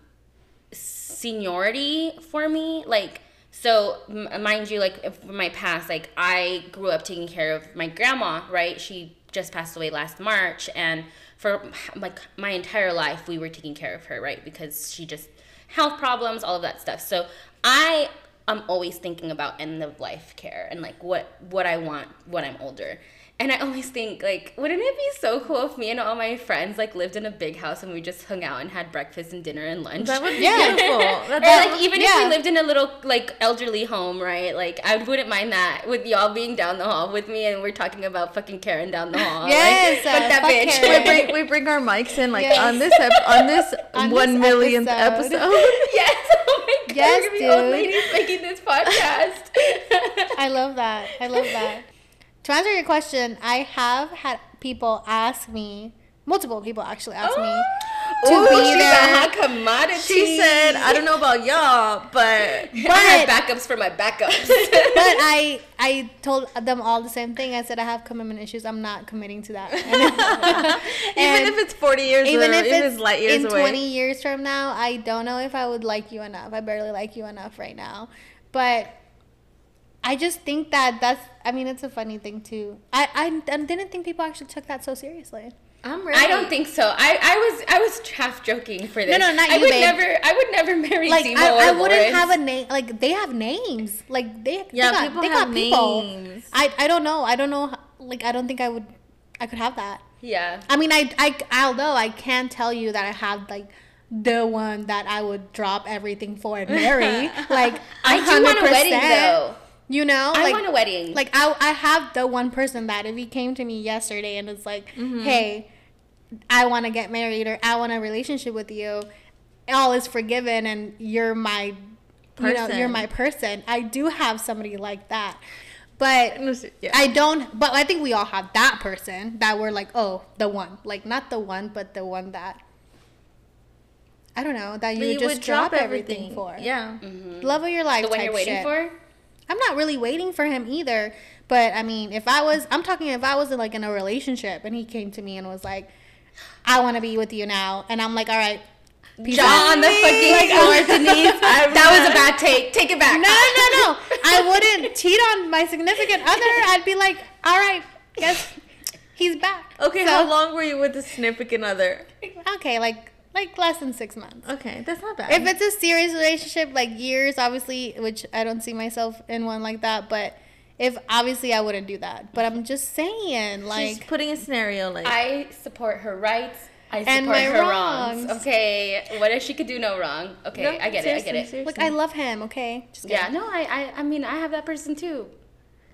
seniority for me. Like, so m- mind you, like if my past, like I grew up taking care of my grandma. Right, she just passed away last March, and for like my entire life, we were taking care of her. Right, because she just health problems, all of that stuff. So I I'm always thinking about end of life care and like what what I want when I'm older. And I always think like, wouldn't it be so cool if me and all my friends like lived in a big house and we just hung out and had breakfast and dinner and lunch? That would be Yeah. beautiful. or That, like even if we lived in a little like elderly home, right? Like I wouldn't mind that with y'all being down the hall with me and we're talking about fucking Karen down the hall. Yes, like, fuck uh, that fuck bitch. Karen. we bring we bring our mics in like Yes. on this ep- on this On one this millionth episode. episode. yes, oh my god, Yes, we're gonna be old ladies making this podcast. I love that. I love that. To answer your question, I have had people ask me, multiple people actually ask me oh! to Ooh, be she's there. a hot commodity. She said, "I don't know about y'all, but I have backups for my backups. but I I told them all the same thing. I said I have commitment issues. I'm not committing to that. even if it's forty years even or if if it's it's light years in away, 20 years from now, I don't know if I would like you enough. I barely like you enough right now. But I just think that that's, I mean, it's a funny thing too. I, I, I didn't think people actually took that so seriously. I'm ready. I don't think so. I, I was I was half joking for this. no, no, not I would babe. never I would never marry Like, Timo I, or I wouldn't Lawrence. have a name. Like, they have names. Like, they, Yeah, they got, people they have got people. names. I, I don't know. I don't know. Like, I don't think I would, I could have that. Yeah. I mean, I, I, although I can tell you that I have like the one that I would drop everything for and marry. like, I do want a wedding though. You know, I like, want a wedding. like I, I have the one person that if he came to me yesterday and was like, Mm-hmm. hey, I want to get married or I want a relationship with you, all is forgiven and you're my, you know, you're my person. I do have somebody like that. But Yeah. I don't, but I think we all have that person that we're like, oh, the one. Like, not the one, but the one that, I don't know, that you, But would just drop, everything, for. Yeah. Love of your life. the one type you're waiting shit. for? I'm not really waiting for him either. But I mean, if I was, I'm talking if I was in, like in a relationship and he came to me and was like, I want to be with you now. And I'm like, all right. peace out." on the fucking Like, floor, Denisse. that was a bad take. Take it back. No, no, no. I wouldn't cheat on my significant other. I'd be like, all right, guess he's back. Okay, So- how long were you with the significant other? Okay, like like less than six months. Okay, that's not bad. If it's a serious relationship, like years, obviously, which I don't see myself in one like that, but if obviously I wouldn't do that. But I'm just saying, She's like, putting a scenario like I support her rights. I support And my her wrongs. wrongs. Okay, what if she could do no wrong? Okay, No, I get it. I get it. seriously. look, I love him. Okay, just Yeah, kidding. no, I, I, I mean, I have that person too.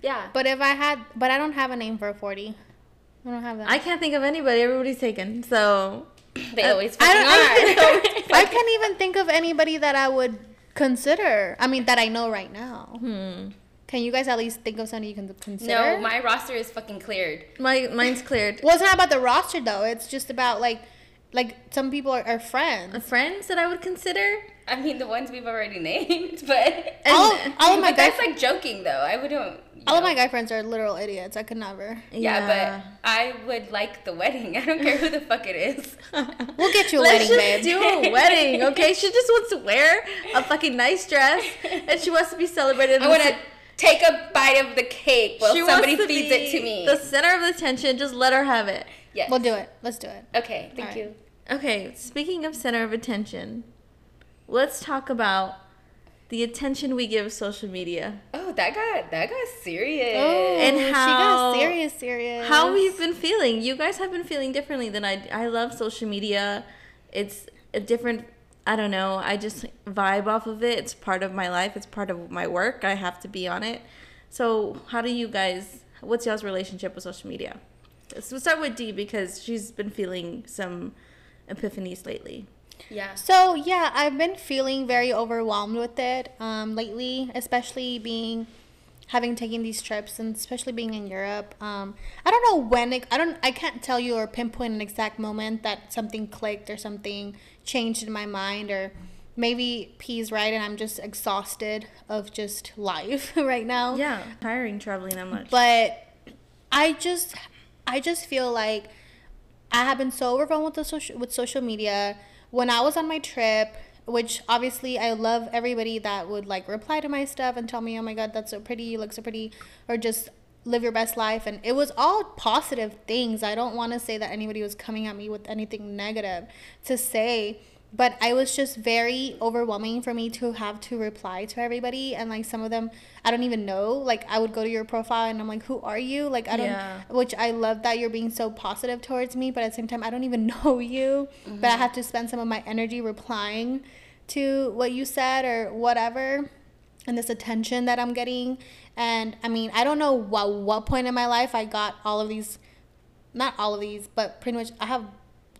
Yeah. But if I had, but I don't have a name for a forty. I don't have that. I can't think of anybody. Everybody's taken. So They Uh, always I, fucking don't, are. I, I can't even think of anybody that I would consider. I mean, that I know right now. hmm. Can you guys at least think of somebody you can consider? no, my roster is fucking cleared. my mine's cleared. Well, it's not about the roster though. It's just about like, like some people are, are friends. Friends that I would consider. I mean, the ones we've already named, but all, all of my but guy, that's like joking though. I wouldn't. You all of my guy friends are literal idiots. I could never. Yeah, but I would like the wedding. I don't care who the fuck it is. We'll get you a Let's wedding, just babe. do a wedding, okay? She just wants to wear a fucking nice dress, and she wants to be celebrated. I want to take a bite of the cake while She wants somebody to feeds be it to me. The center of the attention. Just let her have it. yes. We'll do it. Let's do it. Okay, thank Alright. you. Okay, speaking of center of attention, let's talk about the attention we give social media. Oh, that got that got serious. Oh, And how she how- got serious, serious. How we've been feeling. You guys have been feeling differently than I. I love social media. It's a different I don't know. I just vibe off of it. It's part of my life. It's part of my work. I have to be on it. So, how do you guys? What's y'all's relationship with social media? So we'll start with D because she's been feeling some epiphanies lately. Yeah. So yeah, I've been feeling very overwhelmed with it um, lately, especially being having taken these trips and especially being in Europe. Um, I don't know when it, I don't I can't tell you or pinpoint an exact moment that something clicked or something changed in my mind or maybe P's right and I'm just exhausted of just life right now. Yeah, tiring traveling that much. But I just I just feel like I have been so overwhelmed with the social with social media. When I was on my trip, which obviously I love everybody that would like reply to my stuff and tell me, "Oh my god, that's so pretty, you look so pretty," or just live your best life and it was all positive things. I don't want to say that anybody was coming at me with anything negative to say but I was just very overwhelming for me to have to reply to everybody and like some of them I don't even know like I would go to your profile and I'm like who are you like I don't Yeah. which I love that you're being so positive towards me but at the same time I don't even know you but I mm-hmm. have to spend some of my energy replying to what you said or whatever and this attention that I'm getting and I mean I don't know what what point in my life I got all of these not all of these, but pretty much I have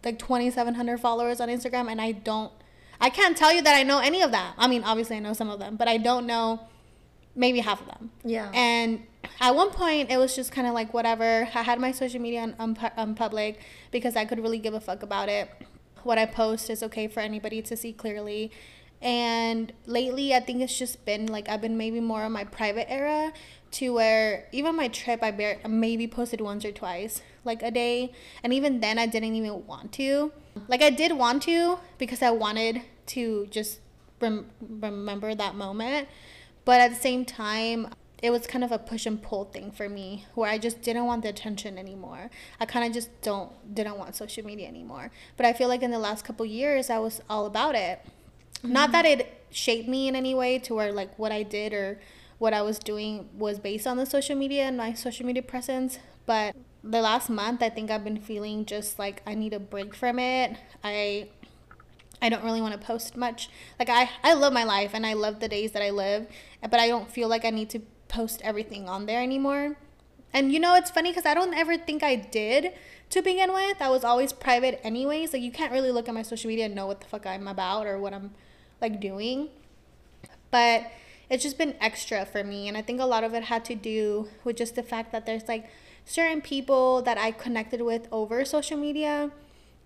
like 2,700 followers on Instagram, and I don't, I can't tell you that I know any of them. I mean, obviously I know some of them, but I don't know maybe half of them. Yeah. And at one point, it was just kind of like whatever. I had my social media on, on, on public because I could really give a fuck about it. What I post is okay for anybody to see clearly. And lately, I think it's just been like I've been maybe more on my private era to where even my trip, I bar- maybe posted once or twice, like a day. And even then, I didn't even want to. Like, I did want to because I wanted to just rem- remember that moment. But at the same time, it was kind of a push and pull thing for me where I just didn't want the attention anymore. I kind of just don't didn't want social media anymore. But I feel like in the last couple years I was all about it. Not mm-hmm. that it shaped me in any way to where like what I did or what I was doing was based on the social media and my social media presence, but the last month I think I've been feeling just like I need a break from it. I I don't really want to post much. Like I I love my life and I love the days that I live, but I don't feel like I need to post everything on there anymore. And you know it's funny cuz I don't ever think I did to begin with. I was always private anyways. Like you can't really look at my social media and know what the fuck I'm about or what I'm like doing. But it's just been extra for me and I think a lot of it had to do with just the fact that there's like certain people that I connected with over social media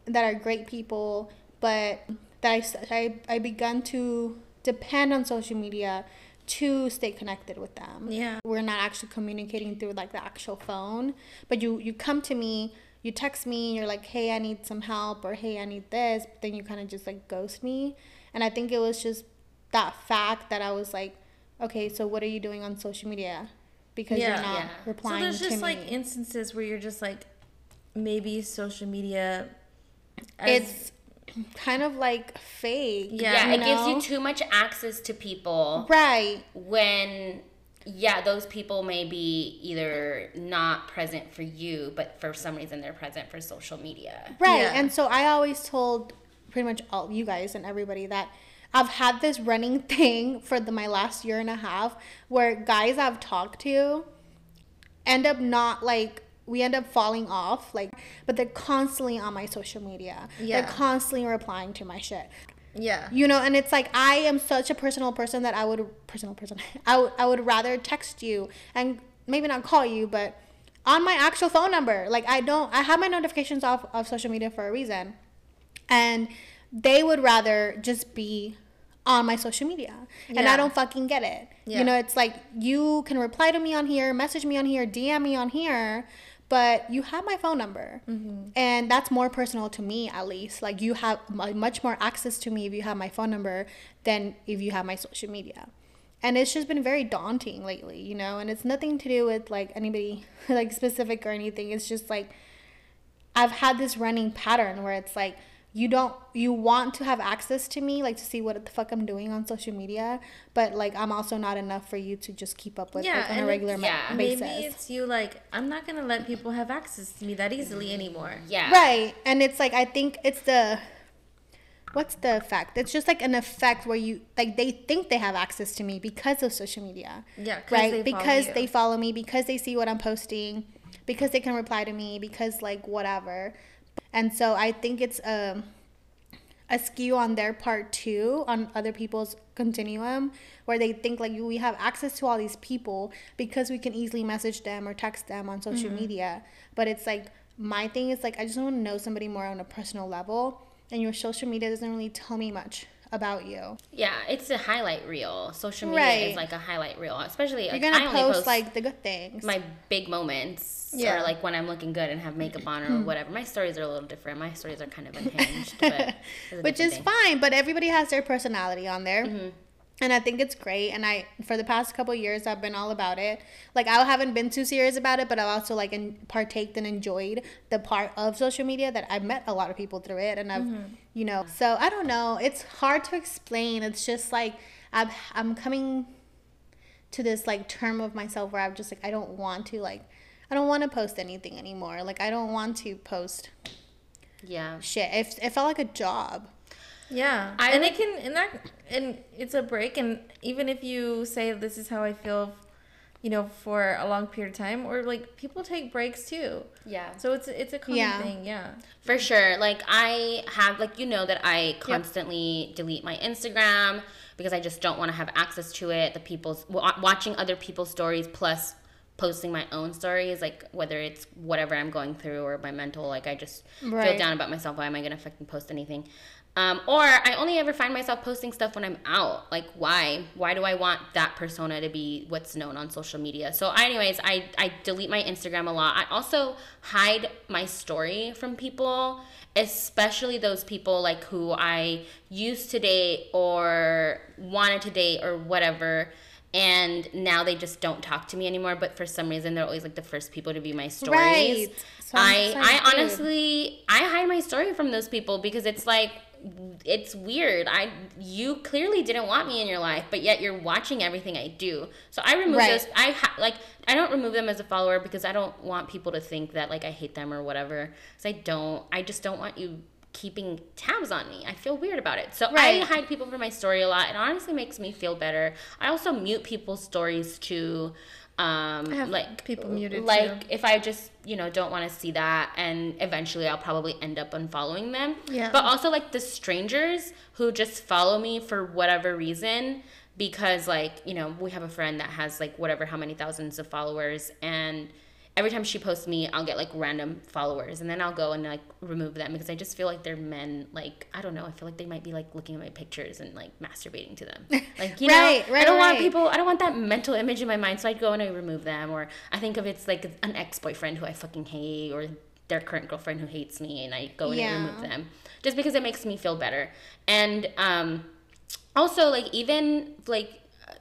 that are great people, but that I, I, I begun to depend on social media to stay connected with them. Yeah. We're not actually communicating through like the actual phone, but you, you come to me, you text me, you're like, hey, I need some help, or hey, I need this, but then you kind of just like ghost me. And I think it was just that fact that I was like, okay, so what are you doing on social media? Because Yeah. you're not Yeah. So replying there's just to like me. instances where you're just like, maybe social media. as- it's kind of like fake. Yeah, Yeah, you it gives you too much access to people right. when yeah, those people may be either not present for you, but for some reason they're present for social media. Right. Yeah. And so I always told pretty much all you guys and everybody that I've had this running thing for the, my last year and a half where guys I've talked to end up not like we end up falling off like but they're constantly on my social media. Yeah. They're constantly replying to my shit. yeah. You know, and it's like I am such a personal person that I would personal person. I would I would rather text you and maybe not call you, but on my actual phone number. Like I don't I have my notifications off of social media for a reason. And they would rather just be on my social media. And Yeah. I don't fucking get it. Yeah. You know, it's like you can reply to me on here, message me on here, DM me on here, but you have my phone number. Mm-hmm. And that's more personal to me, at least. Like, you have much more access to me if you have my phone number than if you have my social media. And it's just been very daunting lately, you know? And it's nothing to do with like anybody like specific or anything. It's just like I've had this running pattern where it's like you don't you want to have access to me like to see what the fuck I'm doing on social media, but like I'm also not enough for you to just keep up with Yeah, like, on and a regular it's- ma- yeah. basis. Maybe it's you like I'm not gonna let people have access to me that easily anymore. Yeah. Right. And it's like I think it's the what's the effect? It's just like an effect where you like they think they have access to me because of social media. yeah right. they because you. they follow me, because they see what I'm posting, because they can reply to me, because like whatever. And so I think it's um a skew on their part too, on other people's continuum, where they think like we have access to all these people because we can easily message them or text them on social Mm-hmm. media. But it's like my thing is like I just want to know somebody more on a personal level, and your social media doesn't really tell me much about you. Yeah, it's a highlight reel. Social media Right. is like a highlight reel, especially You're like, gonna I only post, post like the good things. my big moments Yeah. or like when I'm looking good and have makeup on or whatever. My stories are a little different. My stories are kind of unhinged, but which is thing. fine but everybody has their personality on there Mm-hmm. And i think it's great. And i for the past couple years i've been all about it. Like i haven't been too serious about it but i've also like in, partaked and enjoyed the part of social media that i've met a lot of people through it. And i've Mm-hmm. you know so i don't know. It's hard to explain. It's just like i'm i'm coming to this like term of myself where i'm just like i don't want to like i don't want to post anything anymore. Like i don't want to post Yeah. shit. It, it felt like a job Yeah, I and would- it can and that and it's a break, and even if you say this is how I feel, you know, for a long period of time, or like people take breaks too. Yeah. So it's it's a common Yeah. thing. Yeah. For sure. Like I have like you know that I constantly delete my Instagram because I just don't want to have access to it. The people's watching other people's stories plus posting my own stories like whether it's whatever I'm going through or my mental like I just feel down about myself why am I going to fucking post anything? Um, or I only ever find myself posting stuff when I'm out. Like, why? Why do I want that persona to be what's known on social media? So, anyways, I, I delete my Instagram a lot. I also hide my story from people, especially those people like who I used to date or wanted to date or whatever. And now they just don't talk to me anymore. But for some reason, they're always like the first people to be my stories. Right. I I honestly I hide my story from those people because it's like it's weird. I you clearly didn't want me in your life, but yet you're watching everything I do. So I remove Right. those. I ha- like I don't remove them as a follower because I don't want people to think that like I hate them or whatever. So I don't. I just don't want you keeping tabs on me. I feel weird about it. So Right. I hide people from my story a lot. It honestly makes me feel better. I also mute people's stories too. Um, I have like people muted like too. if I just you know don't want to see that, and eventually I'll probably end up unfollowing them. Yeah. But also like the strangers who just follow me for whatever reason because like you know we have a friend that has like whatever how many thousands of followers and every time she posts me i'll get like random followers and then i'll go and like remove them because i just feel like they're men like i don't know i feel like they might be like looking at my pictures and like masturbating to them. Like you Right, know right, i don't want people i don't want that mental image in my mind so i'd go and i remove them or i think of it's like an ex-boyfriend who i fucking hate or their current girlfriend who hates me and i go and I remove them just because it makes me feel better. And um also like even like uh,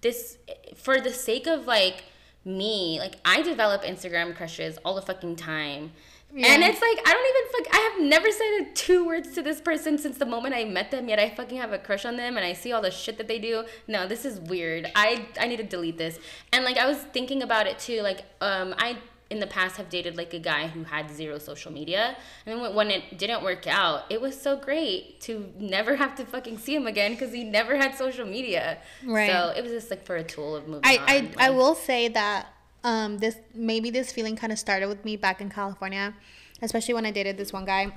this for the sake of like me. Like i develop instagram crushes all the fucking time. And it's like i don't even fuck i have never said two words to this person since the moment i met them yet i fucking have a crush on them and i see all the shit that they do. No this is weird. I i need to delete this. And like i was thinking about it too like um i in the past have dated like a guy who had zero social media and then when- it didn't work out it was so great to never have to fucking see him again because he never had social media Right. so it was just like for a tool of moving I, on I, I like- will say that um, this maybe this feeling kind of started with me back in California, especially when I dated this one guy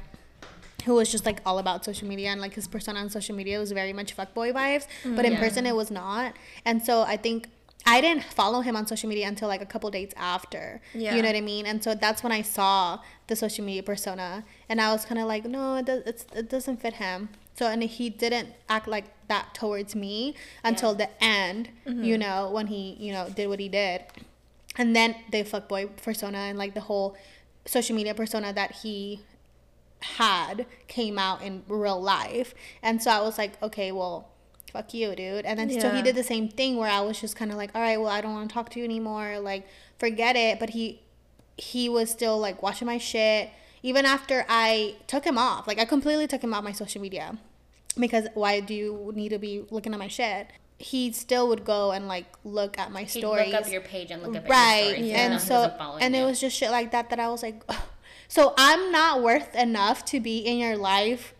who was just like all about social media and like his persona on social media was very much fuckboy vibes, but in Yeah. person it was not. And so I think I didn't follow him on social media until like a couple dates after. Yeah. You know what I mean? And so that's when I saw the social media persona, and I was kind of like, no, it does, it's, it doesn't fit him. So and he didn't act like that towards me until the end. Mm-hmm. You know when he you know did what he did, and then the fuckboy persona and like the whole social media persona that he had came out in real life. And so I was like, okay, well, fuck you, dude. And then so he did the same thing where I was just kind of like, all right, well, I don't want to talk to you anymore. Like, forget it. But he he was still like watching my shit even after I took him off. Like, I completely took him off my social media because why do you need to be looking at my shit? He still would go and like look at my He'd stories look up your page and look up right your stories, even though and so wasn't and it you. was just shit like that that i was like so i'm not worth enough to be in your life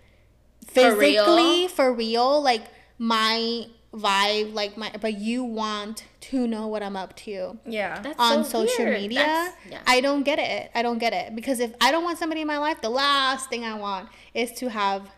For real? physically for real, like my vibe, like my but you want to know what I'm up to Yeah. That's on so social weird. media. Yeah. I don't get it. I don't get it because if I don't want somebody in my life, the last thing I want is to have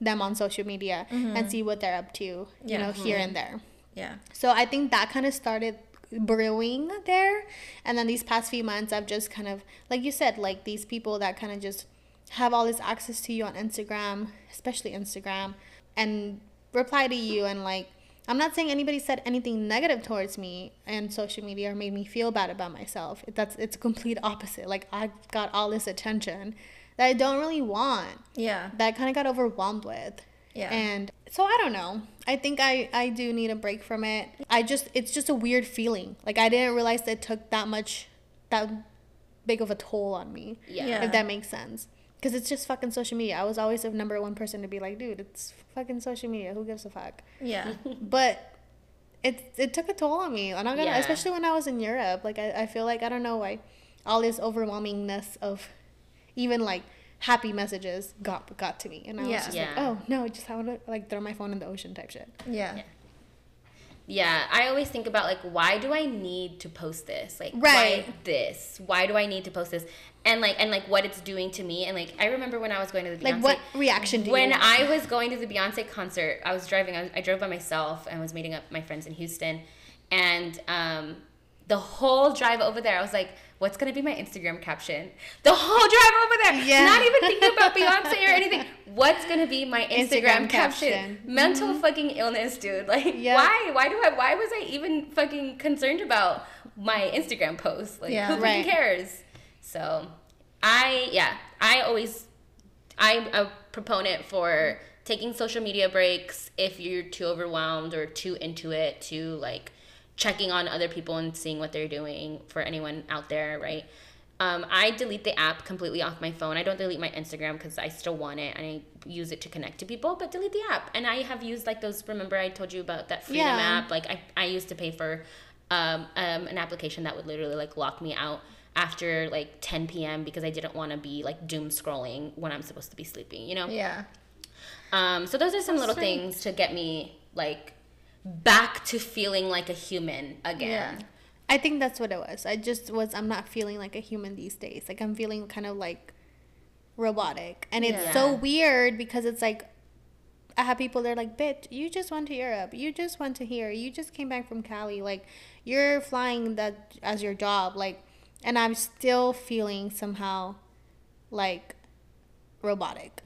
them on social media and mm-hmm. see what they're up to, you Yeah. know, here and mm-hmm. there. yeah. So I think that kind of started brewing there. And then these past few months, I've just kind of, like you said, like these people that kind of just have all this access to you on Instagram, especially Instagram, and reply to you. And like, I'm not saying anybody said anything negative towards me and social media or made me feel bad about myself. That's it's complete opposite. Like I got all this attention that I don't really want Yeah. that I kind of got overwhelmed with. Yeah. And so I don't know. I think I I do need a break from it. I just it's just a weird feeling. Like I didn't realize it took that much that big of a toll on me. Yeah. Yeah. If that makes sense. Cuz it's just fucking social media. I was always the number one person to be like, "Dude, it's fucking social media. Who gives a fuck?" Yeah. But it it took a toll on me. I'm gonna Yeah. especially when I was in Europe. Like I, I feel like I don't know why all this overwhelmingness of even like happy messages got got to me. And I was just Yeah. like, oh no, just I want to like throw my phone in the ocean type shit. Yeah. Yeah, I always think about like why do I need to post this? Like Right. why this? Why do I need to post this? And like and like what it's doing to me and like I remember when I was going to the Beyonce Like what reaction do when? I was going to the Beyonce concert, I was driving. I, was, I drove by myself and was meeting up my friends in Houston, and um, the whole drive over there, I was like, "What's gonna be my Instagram caption?" The whole drive over there, Yeah. not even thinking about Beyonce or anything. What's gonna be my Instagram, Instagram caption? caption. Mental mm-hmm. fucking illness, dude. Like, Yeah. why? Why do I? Why was I even fucking concerned about my Instagram post? Like, Yeah. who Right. cares? So, I yeah, I always I'm a proponent for taking social media breaks if you're too overwhelmed or too into it to like checking on other people and seeing what they're doing for anyone out there, right? Um, I delete the app completely off my phone. I don't delete my Instagram because I still want it and I use it to connect to people, but delete the app. And I have used like those, remember I told you about that Freedom Yeah. app? Like I, I used to pay for um, um, an application that would literally like lock me out after like 10 p.m. because I didn't want to be like doom scrolling when I'm supposed to be sleeping, you know? Yeah. Um, so those are some little sweet. things to get me like back to feeling like a human again. Yeah. I think that's what it was. I just was I'm not feeling like a human these days. Like I'm feeling kind of like robotic. And it's so weird because it's like I have people they're like, "Bitch, you just went to Europe. You just went to here. You just came back from Cali. Like you're flying that as your job." Like and I'm still feeling somehow like robotic.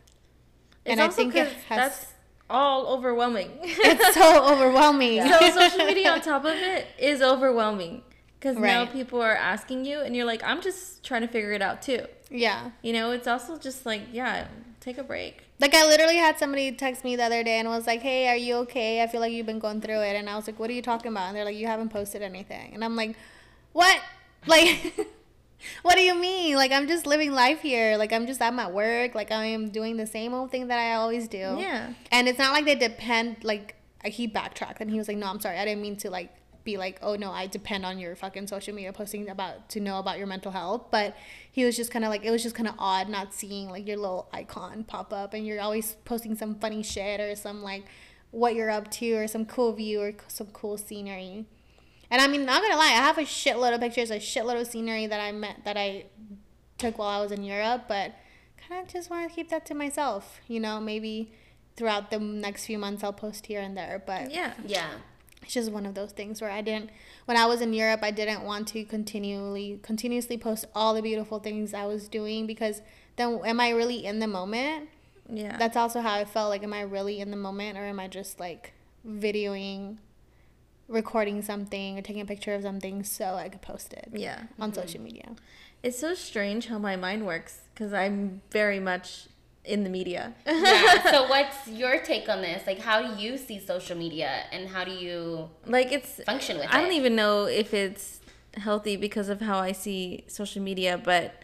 It's And I think it has- that's all overwhelming. It's so overwhelming. so social media on top of it is overwhelming because now people are asking you, and you're like, I'm just trying to figure it out too. yeah. You know, it's also just like, yeah, take a break. Like I literally had somebody text me the other day and was like, "Hey, are you okay? I feel like you've been going through it." And I was like, "What are you talking about?" And they're like, "You haven't posted anything." And I'm like, "What? Like what do you mean? Like I'm just living life here. Like I'm just at my work. Like I am doing the same old thing that I always do." Yeah. And it's not like they depend like he backtracked and he was like, "No, I'm sorry. I didn't mean to like be like, "Oh no, I depend on your fucking social media posting about to know about your mental health." But he was just kind of like it was just kind of odd not seeing like your little icon pop up and you're always posting some funny shit or some like what you're up to or some cool view or some cool scenery. And I mean, not gonna lie, I have a shitload of pictures, a shitload of scenery that I met that I took while I was in Europe, but kind of just want to keep that to myself. You know, maybe throughout the next few months I'll post here and there, but Yeah. Yeah. it's just one of those things where I didn't when I was in Europe I didn't want to continually continuously post all the beautiful things I was doing because then am I really in the moment? Yeah. That's also how I felt like am I really in the moment or am I just like videoing recording something or taking a picture of something so I could post it yeah. on social media. It's so strange how my mind works because I'm very much in the media. yeah. So what's your take on this? Like how do you see social media and how do you like it's function with I it? don't even know if it's healthy because of how I see social media, but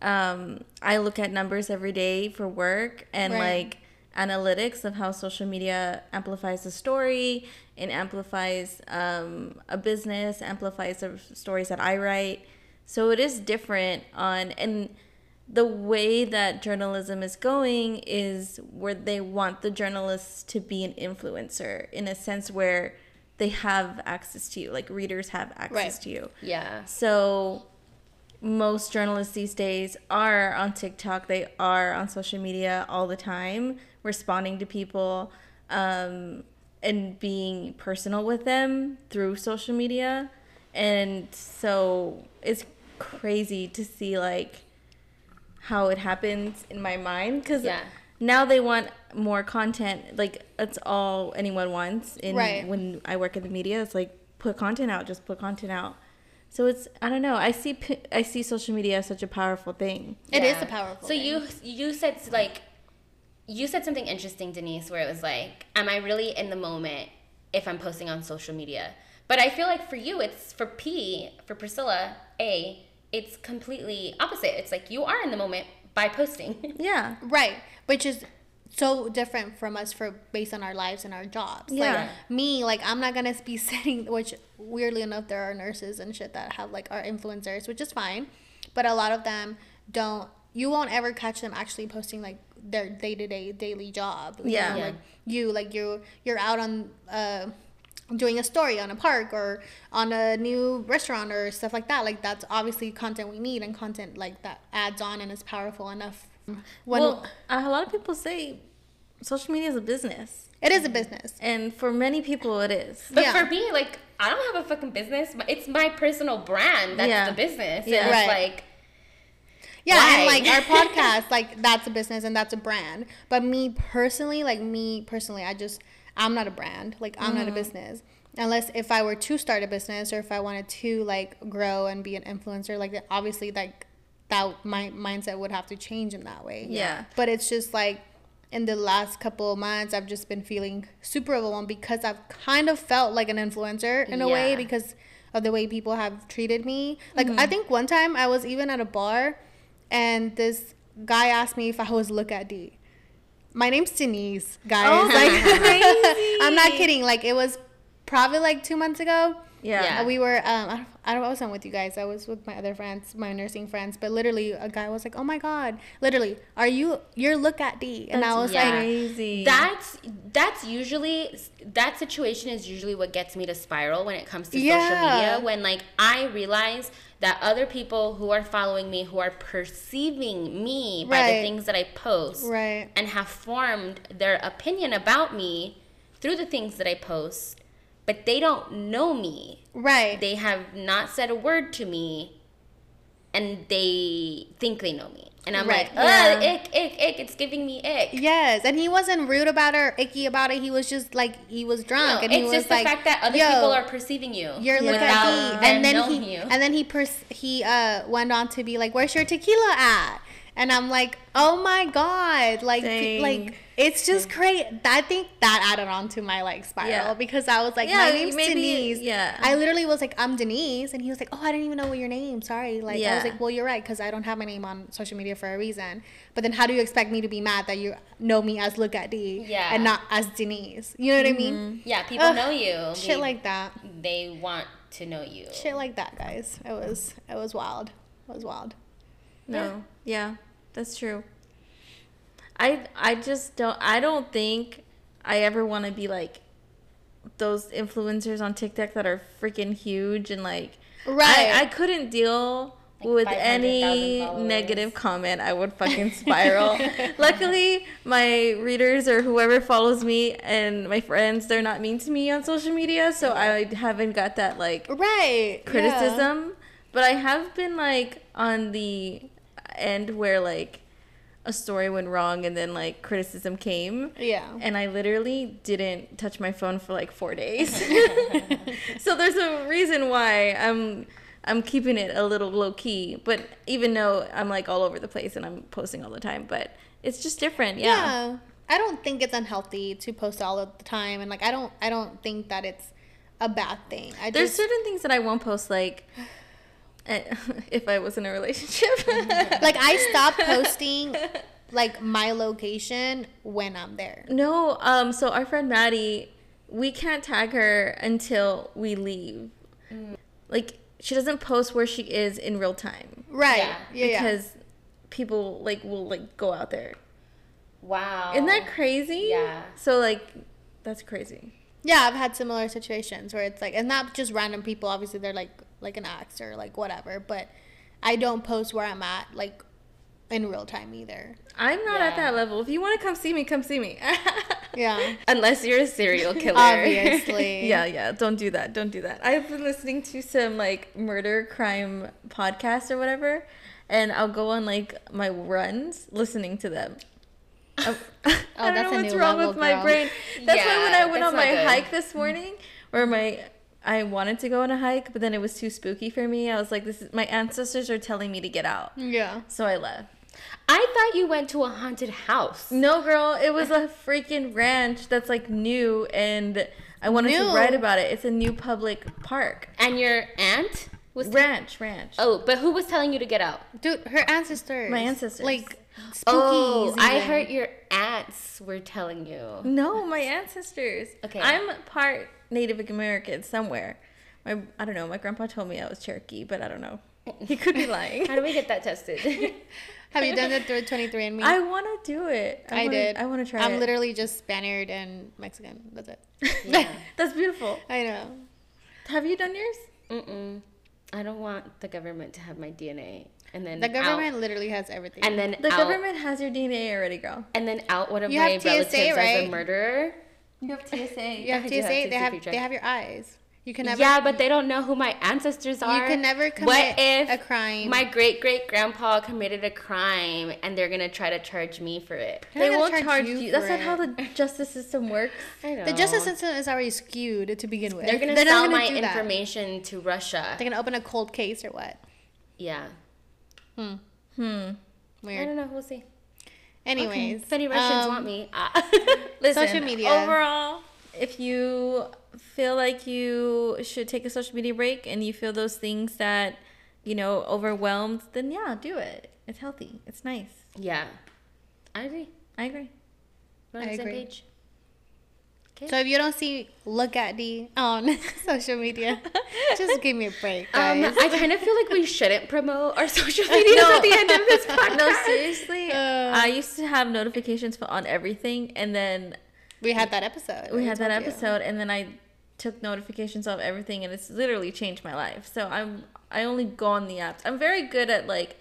um, I look at numbers every day for work and Right. like analytics of how social media amplifies a story and amplifies um, a business, amplifies the stories that I write. So it is different on and the way that journalism is going is where they want the journalists to be an influencer in a sense where they have access to you, like readers have access Right. to you. Yeah. So most journalists these days are on TikTok. They are on social media all the time, responding to people um, and being personal with them through social media. And so it's crazy to see like how it happens in my mind because Yeah. now they want more content. Like that's all anyone wants. In Right. when I work in the media, it's like put content out, just put content out. So it's I don't know. I see I see social media as such a powerful thing. It is Yeah. a powerful. So thing. you you said like you said something interesting, Denisse, where it was like, am I really in the moment if I'm posting on social media? But I feel like for you, it's for P, for Priscilla, A, it's completely opposite. It's like you are in the moment by posting. Yeah. Right, which is so different from us for based on our lives and our jobs. Yeah. Like me, like I'm not gonna be sitting. Which weirdly enough, there are nurses and shit that have like are influencers, which is fine, but a lot of them don't. You won't ever catch them actually posting like their day to day daily job. you Yeah. know, Yeah. Like you, like you, you're out on. uh doing a story on a park or on a new restaurant or stuff like that like that's obviously content we need and content like that adds on and is powerful enough when well, a lot of people say social media is a business, It is a business. and for many people, it is. But Yeah. for me, like I don't have a fucking business. but It's my personal brand. That's Yeah. the business. Yeah. And it's Right. like Yeah, and like our podcast, like that's a business and that's a brand. But me personally, like me personally, I just I'm not a brand. Like I'm not a mm-hmm. business. Unless if I were to start a business or if I wanted to like grow and be an influencer, like obviously like that my mindset would have to change in that way. Yeah. But it's just like in the last couple of months I've just been feeling super overwhelmed because I've kind of felt like an influencer in a way because of the way people have treated me. Like I mm-hmm. think one time I was even at a bar and this guy asked me if I was look at D. My name's Denisse, guys. Oh, like, crazy. I'm not kidding. Like it was probably like two months ago. Yeah. Yeah. We were um I don't, I don't I wasn't with you guys. I was with my other friends, my nursing friends. But literally, a guy was like, "Oh my god, literally, are you your look at D?" And I was yeah. like, crazy. That's that's usually that situation is usually what gets me to spiral when it comes to social media. When like I realize that other people who are following me, who are perceiving me by the things that I post, Right. and have formed their opinion about me through the things that I post, but they don't know me. right, They have not said a word to me, and they think they know me. And I'm Right. like, ugh, Yeah. ick, ick, ick. It's giving me ick. yes. And he wasn't rude about it or icky about it. He was just like he was drunk, No, and he it's was just the like, fact that other people are perceiving you You're look without at them D, and then he you. and then he pers- he uh went on to be like, "Where's your tequila at?" And I'm like, "Oh my god!" Like Dang. like it's just crazy. I think that added on to my like spiral Yeah. because I was like, Yeah, "My name's maybe- Denisse." yeah. I literally was like, "I'm Denisse," and he was like, "Oh, I didn't even know what your name. Sorry." Like I was like, "Well, you're right because I don't have my name on social media for a reason." But then how do you expect me to be mad that you know me as Look at D Yeah. and not as Denisse? You know what I mean? Mm-hmm. yeah, people Ugh, know you. Shit they, like that. they want to know you. shit like that, guys. It was it was wild. It was wild. No. Yeah, that's true. I I just don't I don't think I ever want to be like those influencers on TikTok that are freaking huge and like Right. I, I couldn't deal Like with any negative comment. I would fucking spiral. Luckily, my readers or whoever follows me and my friends, they're not mean to me on social media, so I haven't got that like Right. criticism but i have been like on the end where like a story went wrong and then like criticism came Yeah. and i literally didn't touch my phone for like four days so there's a reason why i'm i'm keeping it a little low key but even though i'm like all over the place and i'm posting all the time but it's just different Yeah. yeah, I don't think it's unhealthy to post all of the time and like I don't I don't think that it's a bad thing. I there's just certain things that i won't post like if i was in a relationship like I stopped posting like my location when I'm there. No, um, so our friend Maddie, we can't tag her until we leave. Like she doesn't post where she is in real time Right. Yeah. Yeah. Yeah. because people like will like go out there. Wow. Isn't that crazy? Yeah. So like, that's crazy. Yeah, I've had similar situations where it's like, and not just random people. Obviously, they're like like an ex or like whatever. But I don't post where I'm at like in real time either. I'm not at that level. If you want to come see me, come see me. Yeah, Unless you're a serial killer. obviously. yeah, yeah. Don't do that. Don't do that. I've been listening to some like murder crime podcasts or whatever, and I'll go on like my runs listening to them. Um, I don't Oh, that's know a what's wrong with my girl. brain. That's why when I went on my good. hike this morning, or my I wanted to go on a hike, but then it was too spooky for me. I was like, "This is my ancestors are telling me to get out," Yeah. so I left. I thought you went to a haunted house. No, girl, it was a freaking ranch that's like new, and I wanted New? to write about it. It's a new public park. And your aunt was. Ranch, ranch. oh, but who was telling you to get out? Dude, her ancestors. My ancestors. Like oh, spookies. Oh, I heard your aunts were telling you. No, my ancestors. Okay. I'm part Native American somewhere. My I don't know. My grandpa told me I was Cherokee, but I don't know. He could be lying. How do we get that tested? Have you done the through 23andMe? I want to do it. I wanna- did. I want to try I'm it. literally just Spaniard and Mexican. That's it. Yeah. That's beautiful. I know. Have you done yours? Mm-mm. I don't want the government to have my DNA and then The out- government literally has everything. and then The out, government has your DNA already, girl. and then out one of You my have TSA, relatives as a murderer. You have TSA. you have TSA. do have they TSA have picture. they have your eyes. You can never. yeah, but they don't know who my ancestors are. You can never commit what if a crime. My great great grandpa committed a crime and they're gonna try to charge me for it. They're They won't charge charge you. you That's for not how the justice system works. I know. the justice system is already skewed to begin with. They're gonna not sell gonna my do that. information to Russia. They're gonna open a cold case or what? Yeah. Hmm. Hmm. Weird. I don't know. We'll see. Anyways, If any Russians um, want me, uh, Listen, Social media. Overall, if you feel like you should take a social media break and you feel those things that, you know, overwhelmed, then yeah, do it. It's healthy. It's nice. yeah, I agree. I agree. We're on I the same agree. page. Okay. So if you don't see look at D on social media, just give me a break, um, guys. I kind of feel like we shouldn't promote our social medias at the end of this podcast. No, seriously. Uh. I used to have notifications for on everything, and then we had that episode. we had that told you. episode, and then I took notifications off everything, and it's literally changed my life. So I'm I only go on the apps. I'm very good at like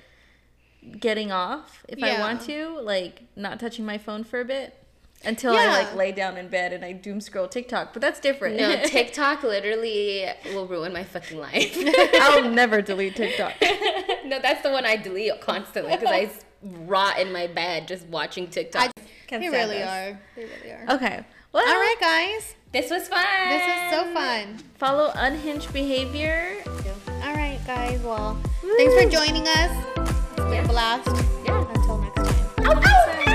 getting off if I want to, like not touching my phone for a bit until I like lay down in bed and I doom scroll TikTok. But that's different. No, TikTok literally will ruin my fucking life. I'll never delete TikTok. no, that's the one I delete constantly because I s- rot in my bed just watching TikTok. I, Can't they really this. are. They really are. Okay. Well, All right, guys. this was fun. This is so fun. Follow unhinged behavior. All right, guys. Well, thanks for joining us. It's been a blast. Yeah. Until next time. Oh,